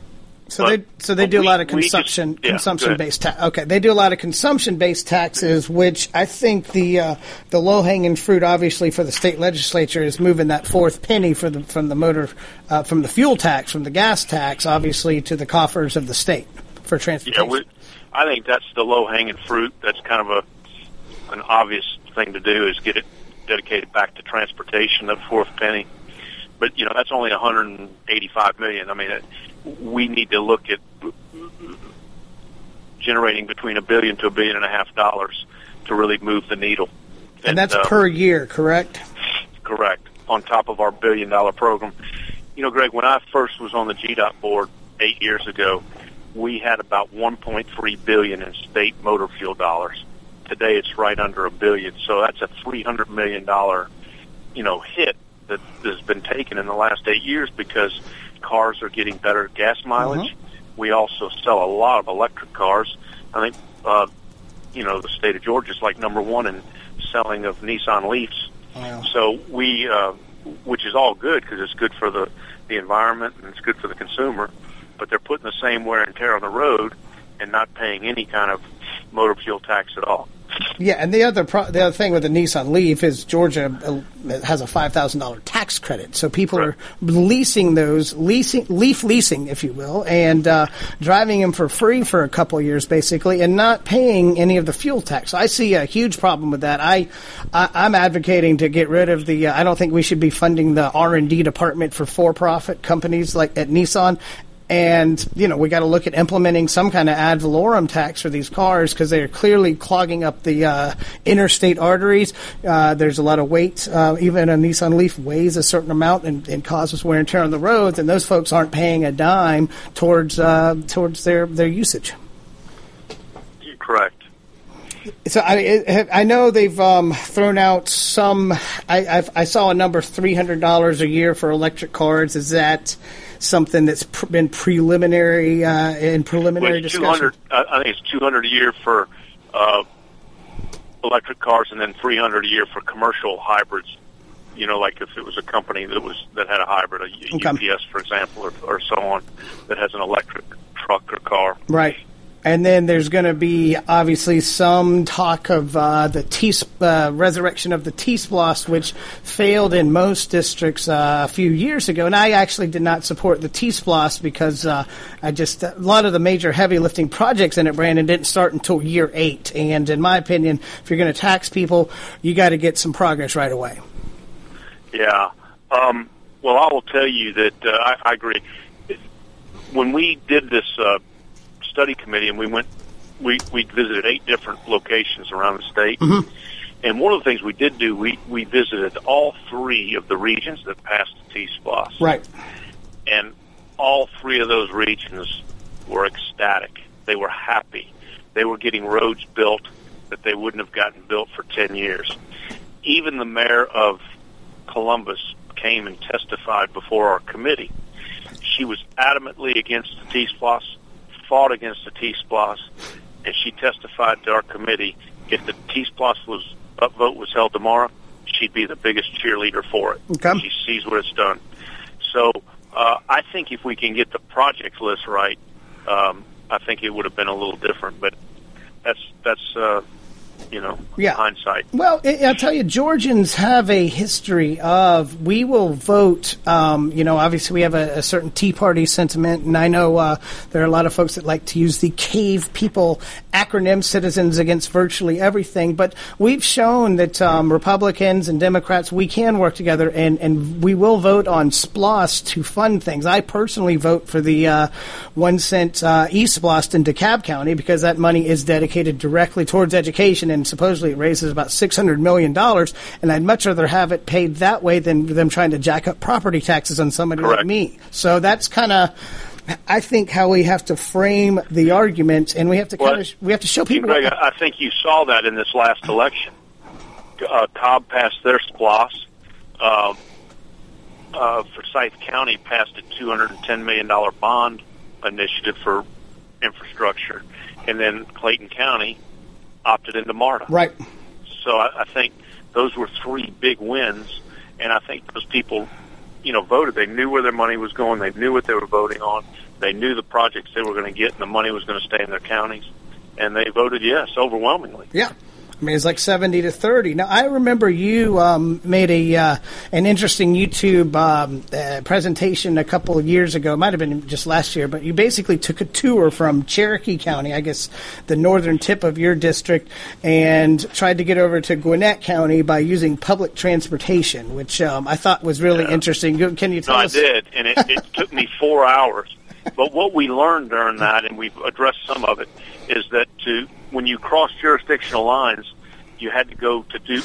Speaker 2: So
Speaker 12: but-
Speaker 2: they so they do a lot of
Speaker 12: we just- yeah,
Speaker 2: consumption based ta- okay they do a lot of consumption based taxes which I think the uh, the low hanging fruit obviously for the state legislature is moving that fourth penny for the from the motor uh, from the fuel tax from the gas tax obviously to the coffers of the state for
Speaker 12: Yeah,
Speaker 2: transportation.
Speaker 12: we, I think that's the low hanging fruit. That's kind of a an obvious thing to do is get it dedicated back to transportation, the fourth penny. But you know that's only 185 million. I mean, it, we need to look at generating between a billion to a billion and a half dollars to really move the needle.
Speaker 2: and that's
Speaker 12: uh,
Speaker 2: per year, correct?
Speaker 12: Correct. On top of our billion dollar program. You know, Greg, when I first was on the GDOT board eight years ago, we had about 1.3 billion in state motor fuel dollars. Today it's right under a billion. So that's a 300 million dollar, you know, hit that has been taken in the last eight years because cars are getting better gas mileage. We also sell a lot of electric cars. I think, uh, you know, the state of Georgia is like number one in selling of Nissan Leafs. So we, uh, which is all good because it's good for the the environment and it's good for the consumer. But they're putting the same wear and tear on the road and not paying any kind of motor fuel tax at all.
Speaker 2: Yeah, and the other pro- the other thing with the Nissan Leaf is Georgia uh, has a five thousand dollar tax credit, so people are leasing those leasing Leaf leasing, if you will, and uh, driving them for free for a couple years, basically, and not paying any of the fuel tax. I see a huge problem with that. I, I I'm advocating to get rid of the. Uh, I don't think we should be funding the R and D department for for profit companies like at Nissan. And, you know, we got to look at implementing some kind of ad valorem tax for these cars because they are clearly clogging up the uh, interstate arteries. Uh, there's a lot of weight. Uh, even a Nissan Leaf weighs a certain amount and, and causes wear and tear on the roads, and those folks aren't paying a dime towards uh, towards their, their usage.
Speaker 12: Correct.
Speaker 2: So I, I know they've um, thrown out some. I, I've, I saw a number three hundred dollars a year for electric cars. Is that something that's pr- been preliminary uh, in preliminary
Speaker 12: Well,
Speaker 2: discussion?
Speaker 12: 200, uh, I think it's 200 a year for uh, electric cars and then 300 a year for commercial hybrids. You know, like if it was a company that was that had a hybrid, a
Speaker 2: Okay.
Speaker 12: UPS, for example, or, or so on, that has an electric truck or car.
Speaker 2: Right. And then there's going to be obviously some talk of uh, the T uh, resurrection of the T-SPLOST, which failed in most districts uh, a few years ago. And I actually did not support the T-SPLOST because uh, I just a lot of the major heavy lifting projects in it, Brandon, didn't start until year eight. And in my opinion, if you're going to tax people, you got to get some progress right away.
Speaker 12: Yeah. Um, well, I will tell you that uh, I, I agree. When we did this uh, study committee and we went, we, we visited eight different locations around the state. Mm-hmm. And one of the things we did do, we, we visited all three of the regions that passed the T-SPLOS.
Speaker 2: Right.
Speaker 12: And all three of those regions were ecstatic. They were happy. They were getting roads built that they wouldn't have gotten built for 10 years. Even the mayor of Columbus came and testified before our committee. She was adamantly against the T-SPLOS, fought against the T-SPLOS, and she testified to our committee if the T-SPLOS was upvote was held tomorrow, she'd be the biggest cheerleader for it.
Speaker 2: Okay.
Speaker 12: She sees what it's done. So uh, I think if we can get the project list right, um, I think it would have been a little different. But that's that's uh, you know,
Speaker 2: Yeah.
Speaker 12: hindsight.
Speaker 2: Well, I- I'll tell you, Georgians have a history of we will vote. Um, you know, obviously we have a, a certain Tea Party sentiment, and I know uh, there are a lot of folks that like to use the CAVE people acronym, Citizens Against Virtually Everything. But we've shown that um, Republicans and Democrats we can work together, and and we will vote on SPLOS to fund things. I personally vote for the uh, one cent uh, e-SPLOS in DeKalb County because that money is dedicated directly towards education, and supposedly it raises about six hundred million dollars. And I'd much rather have it paid that way than them trying to jack up property taxes on somebody like me. So that's kind of. I think how we have to frame the argument, and we have to kind of we have to show people.
Speaker 12: Greg, I I think you saw that in this last election. Uh, Cobb passed their SPLOS. Uh, uh, Forsyth County passed a $210 million bond initiative for infrastructure. And then Clayton County opted into MARTA.
Speaker 2: Right.
Speaker 12: So I, I think those were three big wins. And I think those people, you know, voted. They knew where their money was going. They knew what they were voting on. They knew the projects they were going to get and the money was going to stay in their counties. And they voted yes overwhelmingly.
Speaker 2: Yeah. I mean, it's like seventy to thirty. Now, I remember you um, made a uh, an interesting YouTube um, uh, presentation a couple of years ago. It might have been just last year, but you basically took a tour from Cherokee County, I guess the northern tip of your district, and tried to get over to Gwinnett County by using public transportation, which um, I thought was really interesting. Can you
Speaker 12: No,
Speaker 2: tell
Speaker 12: I did, and it, it took me four hours. But what we learned during that, and we've addressed some of it, is that to when you cross jurisdictional lines, you had to go to do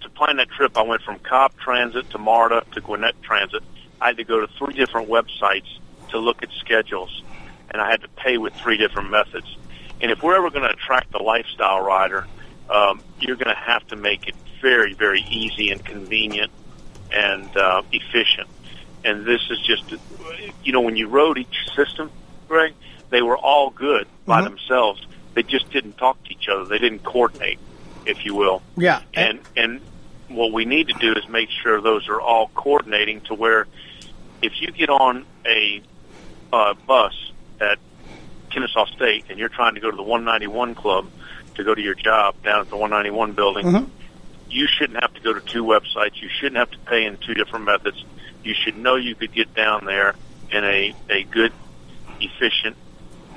Speaker 12: to plan that trip. I went from Cobb Transit to MARTA to Gwinnett Transit. I had to go to three different websites to look at schedules, and I had to pay with three different methods. And if we're ever going to attract the lifestyle rider, um, you're going to have to make it very, very easy and convenient and uh, efficient. And this is just, you know, when you wrote each system, Greg, they were all good by themselves. They just didn't talk to each other. They didn't coordinate, if you will.
Speaker 2: Yeah.
Speaker 12: And and what we need to do is make sure those are all coordinating to where if you get on a uh, bus at Kennesaw State and you're trying to go to the 191 club to go to your job down at the 191 building,
Speaker 2: Mhm.
Speaker 12: you shouldn't have to go to two websites. You shouldn't have to pay in two different methods. You should know you could get down there in a, a good, efficient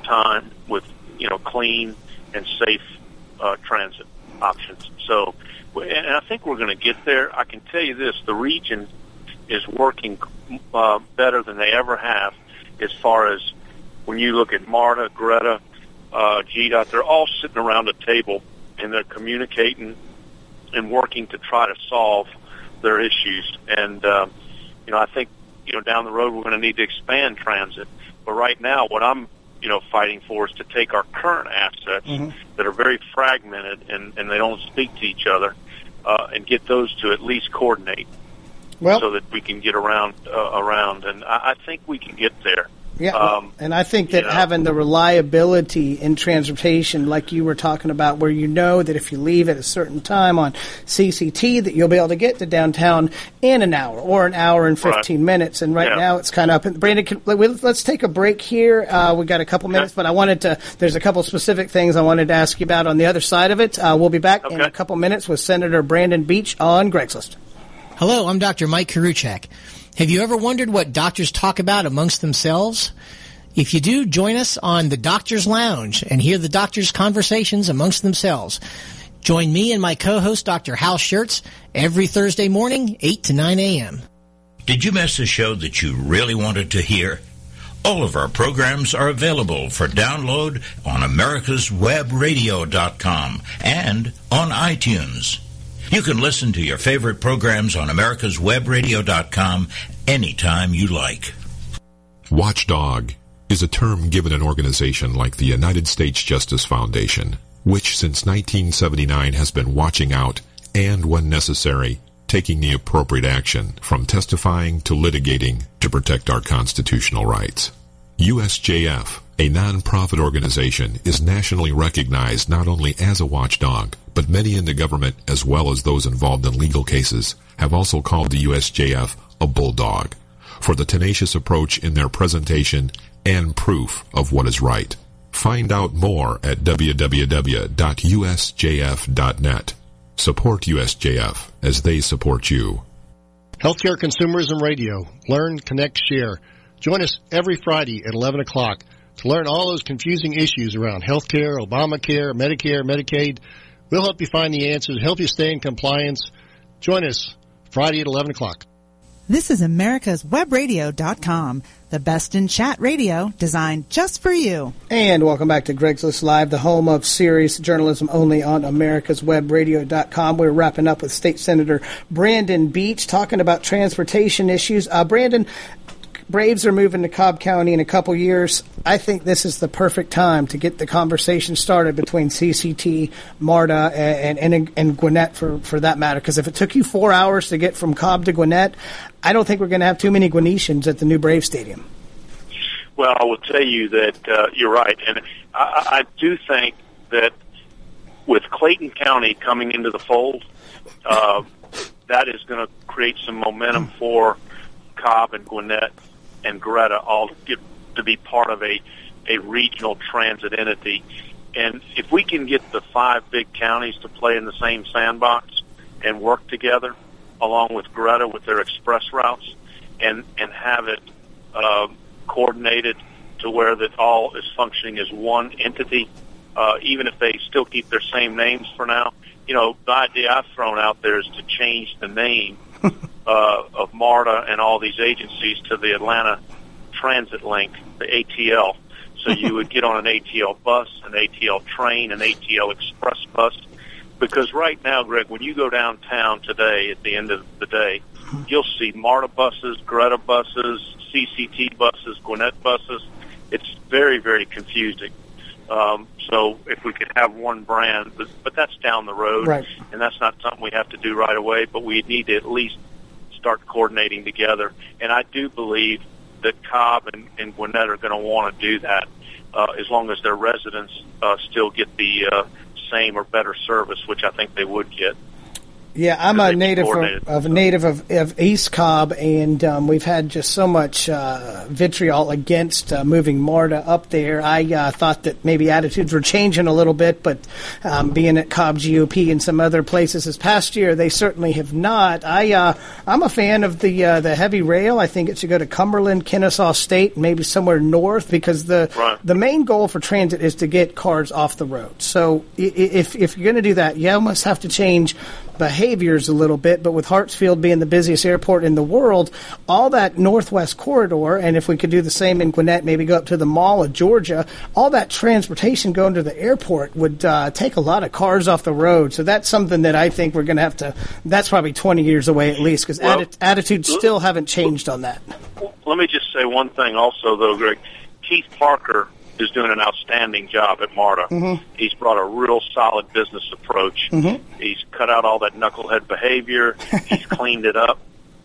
Speaker 12: time with, you know, clean and safe uh, transit options. So, and I think we're going to get there. I can tell you this, the region is working uh, better than they ever have as far as when you look at MARTA, GRTA, uh, GDOT, they're all sitting around a table and they're communicating and working to try to solve their issues. And, um, you know, I think, you know, down the road we're going to need to expand transit. But right now, what I'm, you know, fighting for is to take our current assets that are very fragmented and, and they don't speak to each other uh, and get those to at least coordinate
Speaker 2: Well-
Speaker 12: so that we can get around uh, around. And I, I think we can get there.
Speaker 2: Yeah,
Speaker 12: Um,
Speaker 2: and I think that
Speaker 12: you know.
Speaker 2: having the reliability in transportation, like you were talking about, where you know that if you leave at a certain time on CCT, that you'll be able to get to downtown in an hour or an hour and
Speaker 12: Right.
Speaker 2: fifteen minutes. And right
Speaker 12: Yeah.
Speaker 2: now, it's kind of up. Brandon, can, let- we'll- let's take a break here. Uh, we got a couple minutes, but I wanted to. There's a couple specific things I wanted to ask you about on the other side of it. Uh, we'll be back in a couple minutes with Senator Brandon Beach on Greg's List.
Speaker 13: Hello, I'm Dr. Mike Karuchak. Have you ever wondered what doctors talk about amongst themselves? If you do, join us on the Doctor's Lounge and hear the doctors' conversations amongst themselves. Join me and my co-host, Dr. Hal Schertz, every Thursday morning, 8 to 9 a.m.
Speaker 1: Did you miss a show that you really wanted to hear? All of our programs are available for download on americaswebradio.com and on iTunes. You can listen to your favorite programs on americaswebradio.com anytime you like.
Speaker 6: Watchdog is a term given an organization like the United States Justice Foundation, which since 1979 has been watching out and, when necessary, taking the appropriate action from testifying to litigating to protect our constitutional rights. USJF, a nonprofit organization, is nationally recognized not only as a watchdog, but many in the government as well as those involved in legal cases have also called the USJF a bulldog for the tenacious approach in their presentation and proof of what is right. Find out more at www.usjf.net. Support USJF as they support you.
Speaker 14: Healthcare Consumerism Radio. Learn, connect, share. Join us every Friday at 11 o'clock to learn all those confusing issues around healthcare, Obamacare, Medicare, Medicaid. We'll help you find the answers, help you stay in compliance. Join us Friday at 11 o'clock.
Speaker 11: This is America's Webradio.com, the best in chat radio designed just for you.
Speaker 2: And welcome back to Greg's List Live, the home of serious journalism only on americaswebradio.com. We're wrapping up with State Senator Brandon Beach talking about transportation issues. Uh, Brandon, Braves are moving to Cobb County in a couple years. I think this is the perfect time to get the conversation started between CCT, MARTA, and, and, and Gwinnett for, for that matter. Because if it took you four hours to get from Cobb to Gwinnett, I don't think we're going to have too many Gwinnetians at the new Brave Stadium.
Speaker 12: Well, I will tell you that uh, you're right, and I, I do think that with Clayton County coming into the fold, uh, that is going to create some momentum for Cobb and Gwinnett and GRTA all get to be part of a, a regional transit entity. And if we can get the five big counties to play in the same sandbox and work together, along with GRTA with their express routes, and and have it uh, coordinated to where that all is functioning as one entity, uh, even if they still keep their same names for now. You know, the idea I've thrown out there is to change the name uh, of MARTA and all these agencies to the Atlanta Transit Link, the ATL. So you would get on an ATL bus, an ATL train, an ATL express bus. Because right now, Greg, when you go downtown today at the end of the day, you'll see MARTA buses, GRTA buses, CCT buses, Gwinnett buses. It's very, very confusing. Um, so if we could have one brand, but, but that's down the road,
Speaker 2: Right.
Speaker 12: and that's not something we have to do right away. But we need to at least start coordinating together. And I do believe that Cobb and, and Gwinnett are going to want to do that uh, as long as their residents uh, still get the uh, same or better service, which I think they would get.
Speaker 2: Yeah, I'm a native of, of native of, of East Cobb, and um, we've had just so much uh, vitriol against uh, moving MARTA up there. I uh, thought that maybe attitudes were changing a little bit, but um, being at Cobb GOP and some other places this past year, they certainly have not. I uh, I'm a fan of the uh, the heavy rail. I think it should go to Cumberland, Kennesaw State, maybe somewhere north, because the the main goal for transit is to get cars off the road. So if if you're going to do that, you almost have to change behaviors a little bit, but with Hartsfield being the busiest airport in the world, all that northwest corridor, and if we could do the same in Gwinnett, maybe go up to the Mall of Georgia, all that transportation going to the airport would uh, take a lot of cars off the road. So that's something that I think we're going to have to. That's probably 20 years away at least, because
Speaker 12: Well-
Speaker 2: attitudes still haven't changed on that.
Speaker 12: Let me just say one thing also, though, Greg. Keith Parker is doing an outstanding job at MARTA.
Speaker 2: Mhm.
Speaker 12: He's brought a real solid business approach.
Speaker 2: Mhm.
Speaker 12: He's cut out all that knucklehead behavior. He's cleaned it up.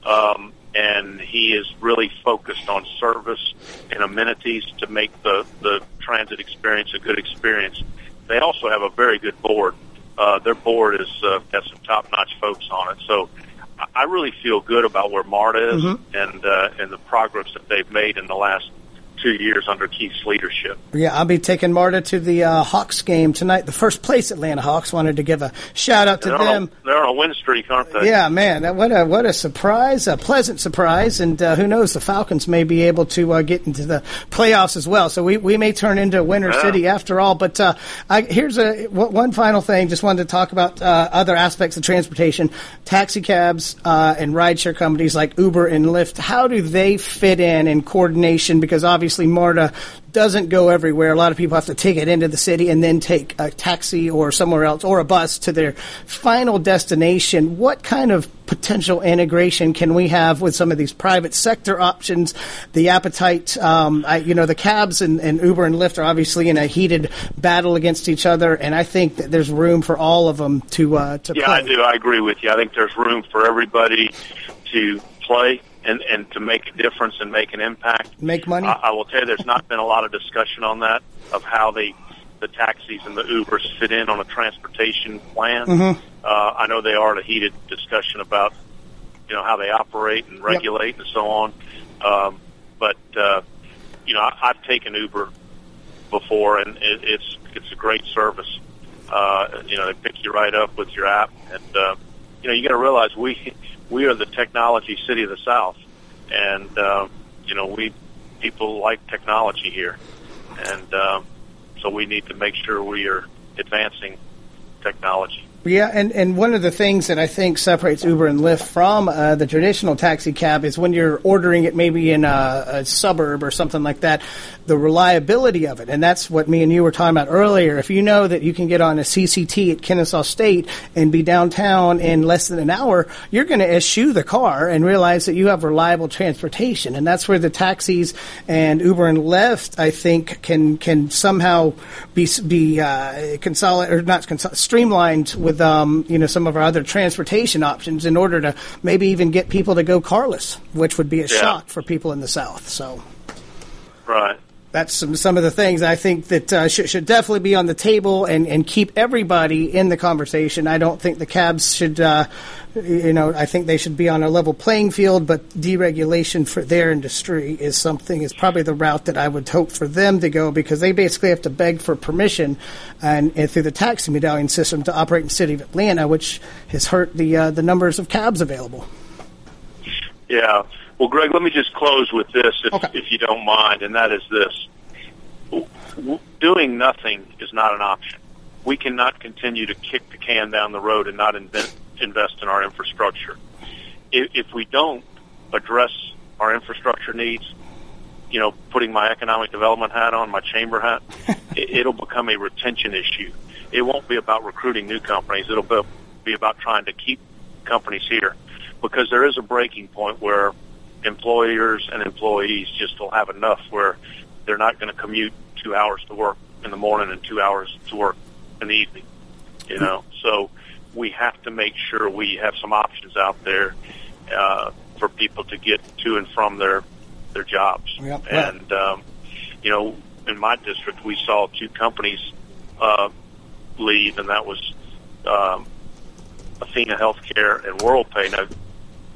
Speaker 12: Um, and he is really focused on service and amenities to make the, the transit experience a good experience. They also have a very good board. Uh, their board is uh, got some top-notch folks on it. So I- really feel good about where MARTA is
Speaker 2: Mhm.
Speaker 12: and uh, and the progress that they've made in the last two years under Keith's leadership.
Speaker 2: Yeah, I'll be taking Marta to the uh, Hawks game tonight. The first place Atlanta Hawks wanted to give a shout out to
Speaker 12: they're,
Speaker 2: them.
Speaker 12: A, they're on a win streak, aren't they?
Speaker 2: Yeah, man, what a what a surprise, a pleasant surprise, and uh, who knows, the Falcons may be able to uh, get into the playoffs as well. So we, we may turn into Winter
Speaker 15: Yeah.
Speaker 2: City after all. But uh, I, here's a w- one final thing. Just wanted to talk about uh, other aspects of transportation, taxi cabs uh, and rideshare companies like Uber and Lyft. How do they fit in in coordination? Because obviously MARTA doesn't go everywhere. A lot of people have to take it into the city and then take a taxi or somewhere else or a bus to their final destination. What kind of potential integration can we have with some of these private sector options? The appetite, um, I, you know, the cabs and, and Uber and Lyft are obviously in a heated battle against each other, and I think that there's room for all of them to uh, to
Speaker 12: yeah,
Speaker 2: play.
Speaker 12: I do. I agree with you. I think there's room for everybody to play and, and to make a difference and make an impact.
Speaker 2: Make money.
Speaker 12: I, I will tell you, there's not been a lot of discussion on that of how the the taxis and the Ubers fit in on a transportation plan.
Speaker 2: Mhm.
Speaker 12: Uh, I know they are in a heated discussion about you know how they operate and regulate and so on. Um, but uh, you know, I, I've taken Uber before, and it, it's it's a great service. Uh, you know, they pick you right up with your app, and uh, you know you got to realize we we are the technology city of the South, and uh, you know we people like technology here, and um, so we need to make sure we are advancing technology.
Speaker 2: Yeah, and, and one of the things that I think separates Uber and Lyft from uh, the traditional taxi cab is when you're ordering it maybe in a, a, suburb or something like that, the reliability of it. And that's what me and you were talking about earlier. If you know that you can get on a CCT at Kennesaw State and be downtown in less than an hour, you're going to eschew the car and realize that you have reliable transportation. And that's where the taxis and Uber and Lyft, I think, can can somehow be be uh, consolidated or not consol- streamlined with um, you know some of our other transportation options in order to maybe even get people to go carless, which would be a
Speaker 12: Yeah.
Speaker 2: shock for people in the South. So
Speaker 12: Right.
Speaker 2: that's some some of the things I think that uh, should, should definitely be on the table and, and keep everybody in the conversation. I don't think the cabs should, uh, you know, I think they should be on a level playing field. But deregulation for their industry is something is probably the route that I would hope for them to go because they basically have to beg for permission and, and through the taxi medallion system to operate in the city of Atlanta, which has hurt the uh, the numbers of cabs available.
Speaker 12: Yeah. Well, Greg, let me just close with this, if, if you don't mind, and that is this: doing nothing is not an option. We cannot continue to kick the can down the road and not invent, invest in our infrastructure. If, if we don't address our infrastructure needs, you know, putting my economic development hat on, my chamber hat, it, it'll become a retention issue. It won't be about recruiting new companies. It'll be, be about trying to keep companies here because there is a breaking point where employers and employees just will have enough where they're not going to commute two hours to work in the morning and two hours to work in the evening. You hmm. know, so we have to make sure we have some options out there uh, for people to get to and from their their jobs.
Speaker 2: Yep.
Speaker 12: And um, you know, in my district, we saw two companies uh, leave, and that was um, Athena Healthcare and WorldPay. Now,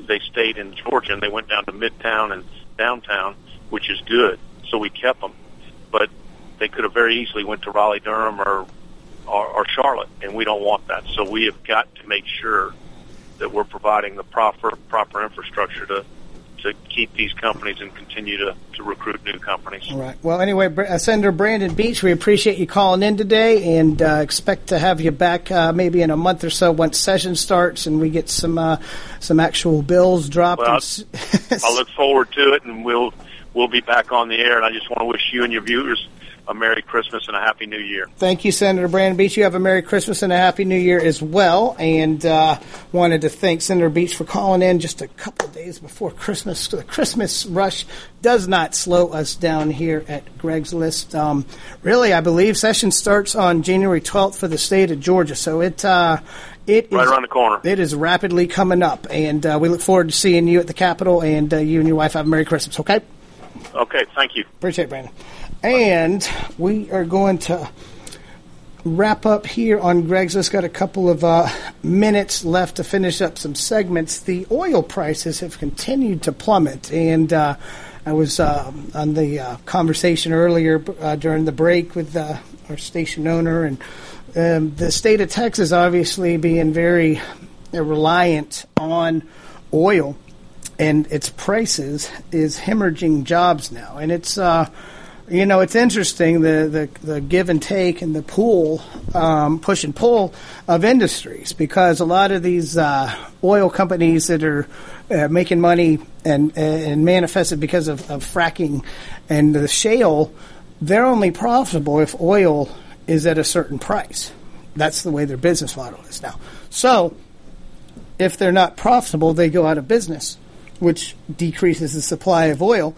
Speaker 12: they stayed in Georgia and they went down to Midtown and downtown, which is good. So we kept them, but they could have very easily went to Raleigh, Durham, or, or or Charlotte, and we don't want that. So we have got to make sure that we're providing the proper proper infrastructure to to keep these companies and continue to, to recruit new companies.
Speaker 2: All right. Well, anyway, Br- uh, Senator Brandon Beach, we appreciate you calling in today, and uh, expect to have you back uh, maybe in a month or so once session starts and we get some uh, some actual bills dropped.
Speaker 12: Well,
Speaker 2: and s-
Speaker 12: I look forward to it, and we'll we'll be back on the air. And I just want to wish you and your viewers a Merry Christmas and a Happy New Year.
Speaker 2: Thank you, Senator Brandon Beach. You have a Merry Christmas and a Happy New Year as well. And uh, wanted to thank Senator Beach for calling in just a couple of days before Christmas. The Christmas rush does not slow us down here at Greg's List. Um, really, I believe session starts on January 12th for the state of Georgia. So it uh, it
Speaker 12: Right
Speaker 2: is-
Speaker 12: around the corner.
Speaker 2: It is rapidly coming up, and uh, we look forward to seeing you at the Capitol. And uh, you and your wife have a Merry Christmas. Okay.
Speaker 12: Okay, thank you.
Speaker 2: Appreciate it, Brandon. And we are going to wrap up here on Greg's list. Got a couple of uh, minutes left to finish up some segments. The oil prices have continued to plummet, and uh, I was uh, on the uh, conversation earlier uh, during the break with uh, our station owner, and um, the state of Texas obviously being very reliant on oil and its prices is hemorrhaging jobs now, and it's uh, you know it's interesting the, the the give and take and the pull um, push and pull of industries because a lot of these uh, oil companies that are uh, making money and and manifested because of, of fracking and the shale they're only profitable if oil is at a certain price. That's the way their business model is now. So if they're not profitable, they go out of business, which decreases the supply of oil,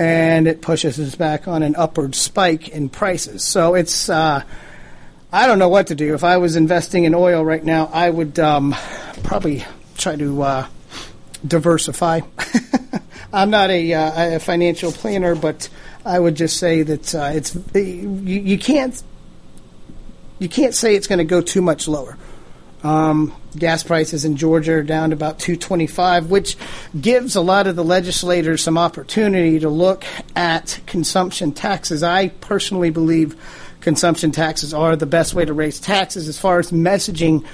Speaker 2: and it pushes us back on an upward spike in prices. So it's, uh, I don't know what to do. If I was investing in oil right now, I would um, probably try to uh, diversify. I'm not a, uh, a financial planner, but I would just say that uh, it's you, you can't you can't say it's going to go too much lower. Um, gas prices in Georgia are down to about 225, which gives a lot of the legislators some opportunity to look at consumption taxes. I personally believe consumption taxes are the best way to raise taxes as far as messaging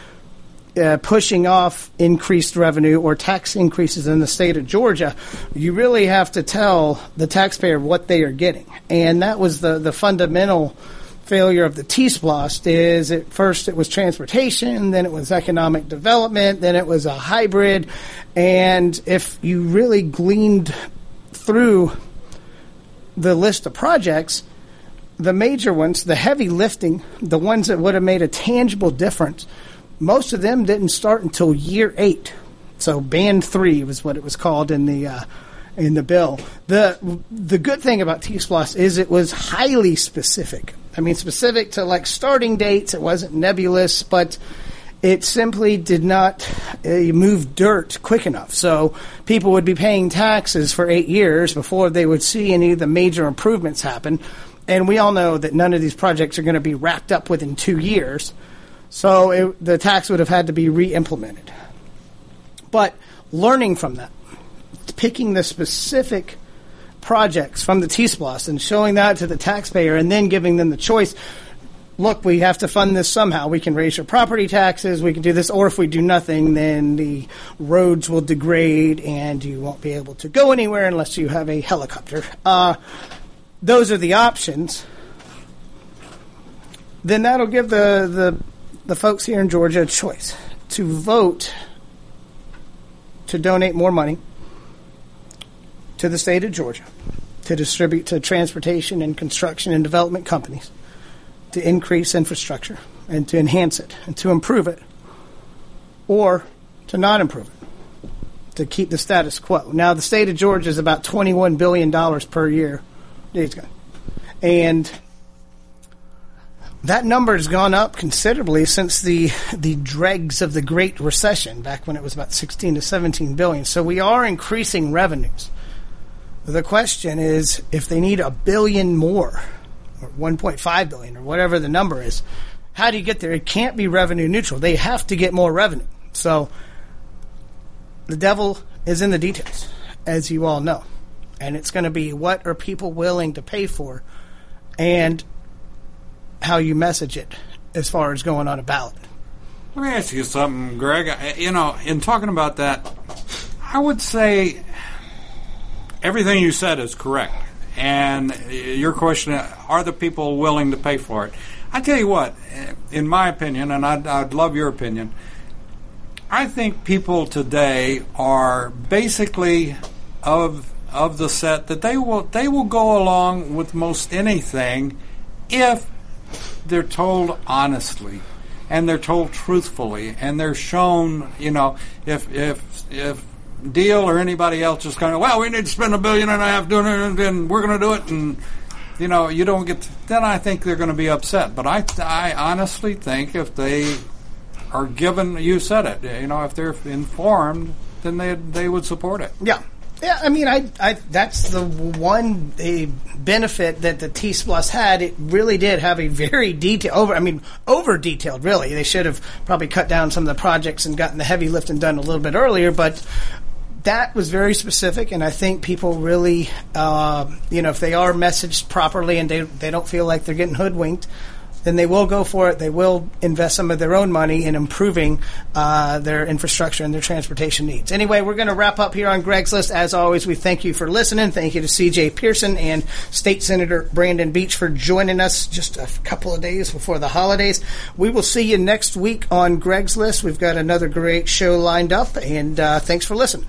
Speaker 2: uh, pushing off increased revenue or tax increases in the state of Georgia, you really have to tell the taxpayer what they are getting. And that was the, the fundamental failure of the T-SPLOST is at first it was transportation, then it was economic development, then it was a hybrid. And if you really gleaned through the list of projects, the major ones, the heavy lifting, the ones that would have made a tangible difference, most of them didn't start until year eight. So band three was what it was called in the uh, in the bill. the The good thing about T SPLOST is it was highly specific. I mean, specific to like starting dates. It wasn't nebulous, but it simply did not uh, move dirt quick enough. So people would be paying taxes for eight years before they would see any of the major improvements happen. And we all know that none of these projects are going to be wrapped up within two years. So it, the tax would have had to be re implemented. But learning from that, picking the specific projects from the T SPLOST and showing that to the taxpayer and then giving them the choice look, we have to fund this somehow. We can raise your property taxes, we can do this, or if we do nothing, then the roads will degrade and you won't be able to go anywhere unless you have a helicopter. Uh, those are the options. Then that'll give the, the the folks here in Georgia a choice to vote to donate more money to the state of Georgia to distribute to transportation and construction and development companies to increase infrastructure and to enhance it and to improve it or to not improve it to keep the status quo. Now the state of Georgia is about 21 billion dollars per year. And that number has gone up considerably since the the dregs of the Great Recession, back when it was about 16 to 17 billion. So we are increasing revenues. The question is if they need a billion more, or 1.5 billion, or whatever the number is, how do you get there? It can't be revenue neutral. They have to get more revenue. So the devil is in the details, as you all know. And it's going to be what are people willing to pay for? And how you message it as far as going on a ballot.
Speaker 3: Let me ask you something, Greg. You know, in talking about that, I would say everything you said is correct. And your question, are the people willing to pay for it? I tell you what, in my opinion, and I'd, I'd love your opinion, I think people today are basically of of the set that they will they will go along with most anything if they're told honestly and they're told truthfully and they're shown you know if if if Deal or anybody else is kind of well we need to spend a billion and a half doing it and we're going to do it and you know you don't get to, then I think they're going to be upset but I I honestly think if they are given you said it you know if they're informed then they they would support it
Speaker 2: yeah yeah, I mean, I, I that's the one a benefit that the T Plus had. It really did have a very detailed over. I mean, over detailed. Really, they should have probably cut down some of the projects and gotten the heavy lifting done a little bit earlier. But that was very specific, and I think people really, uh, you know, if they are messaged properly and they they don't feel like they're getting hoodwinked, then they will go for it. They will invest some of their own money in improving uh, their infrastructure and their transportation needs. Anyway, we're going to wrap up here on Greg's List. As always, we thank you for listening. Thank you to C.J. Pearson and State Senator Brandon Beach for joining us just a couple of days before the holidays. We will see you next week on Greg's List. We've got another great show lined up, and uh, thanks for listening.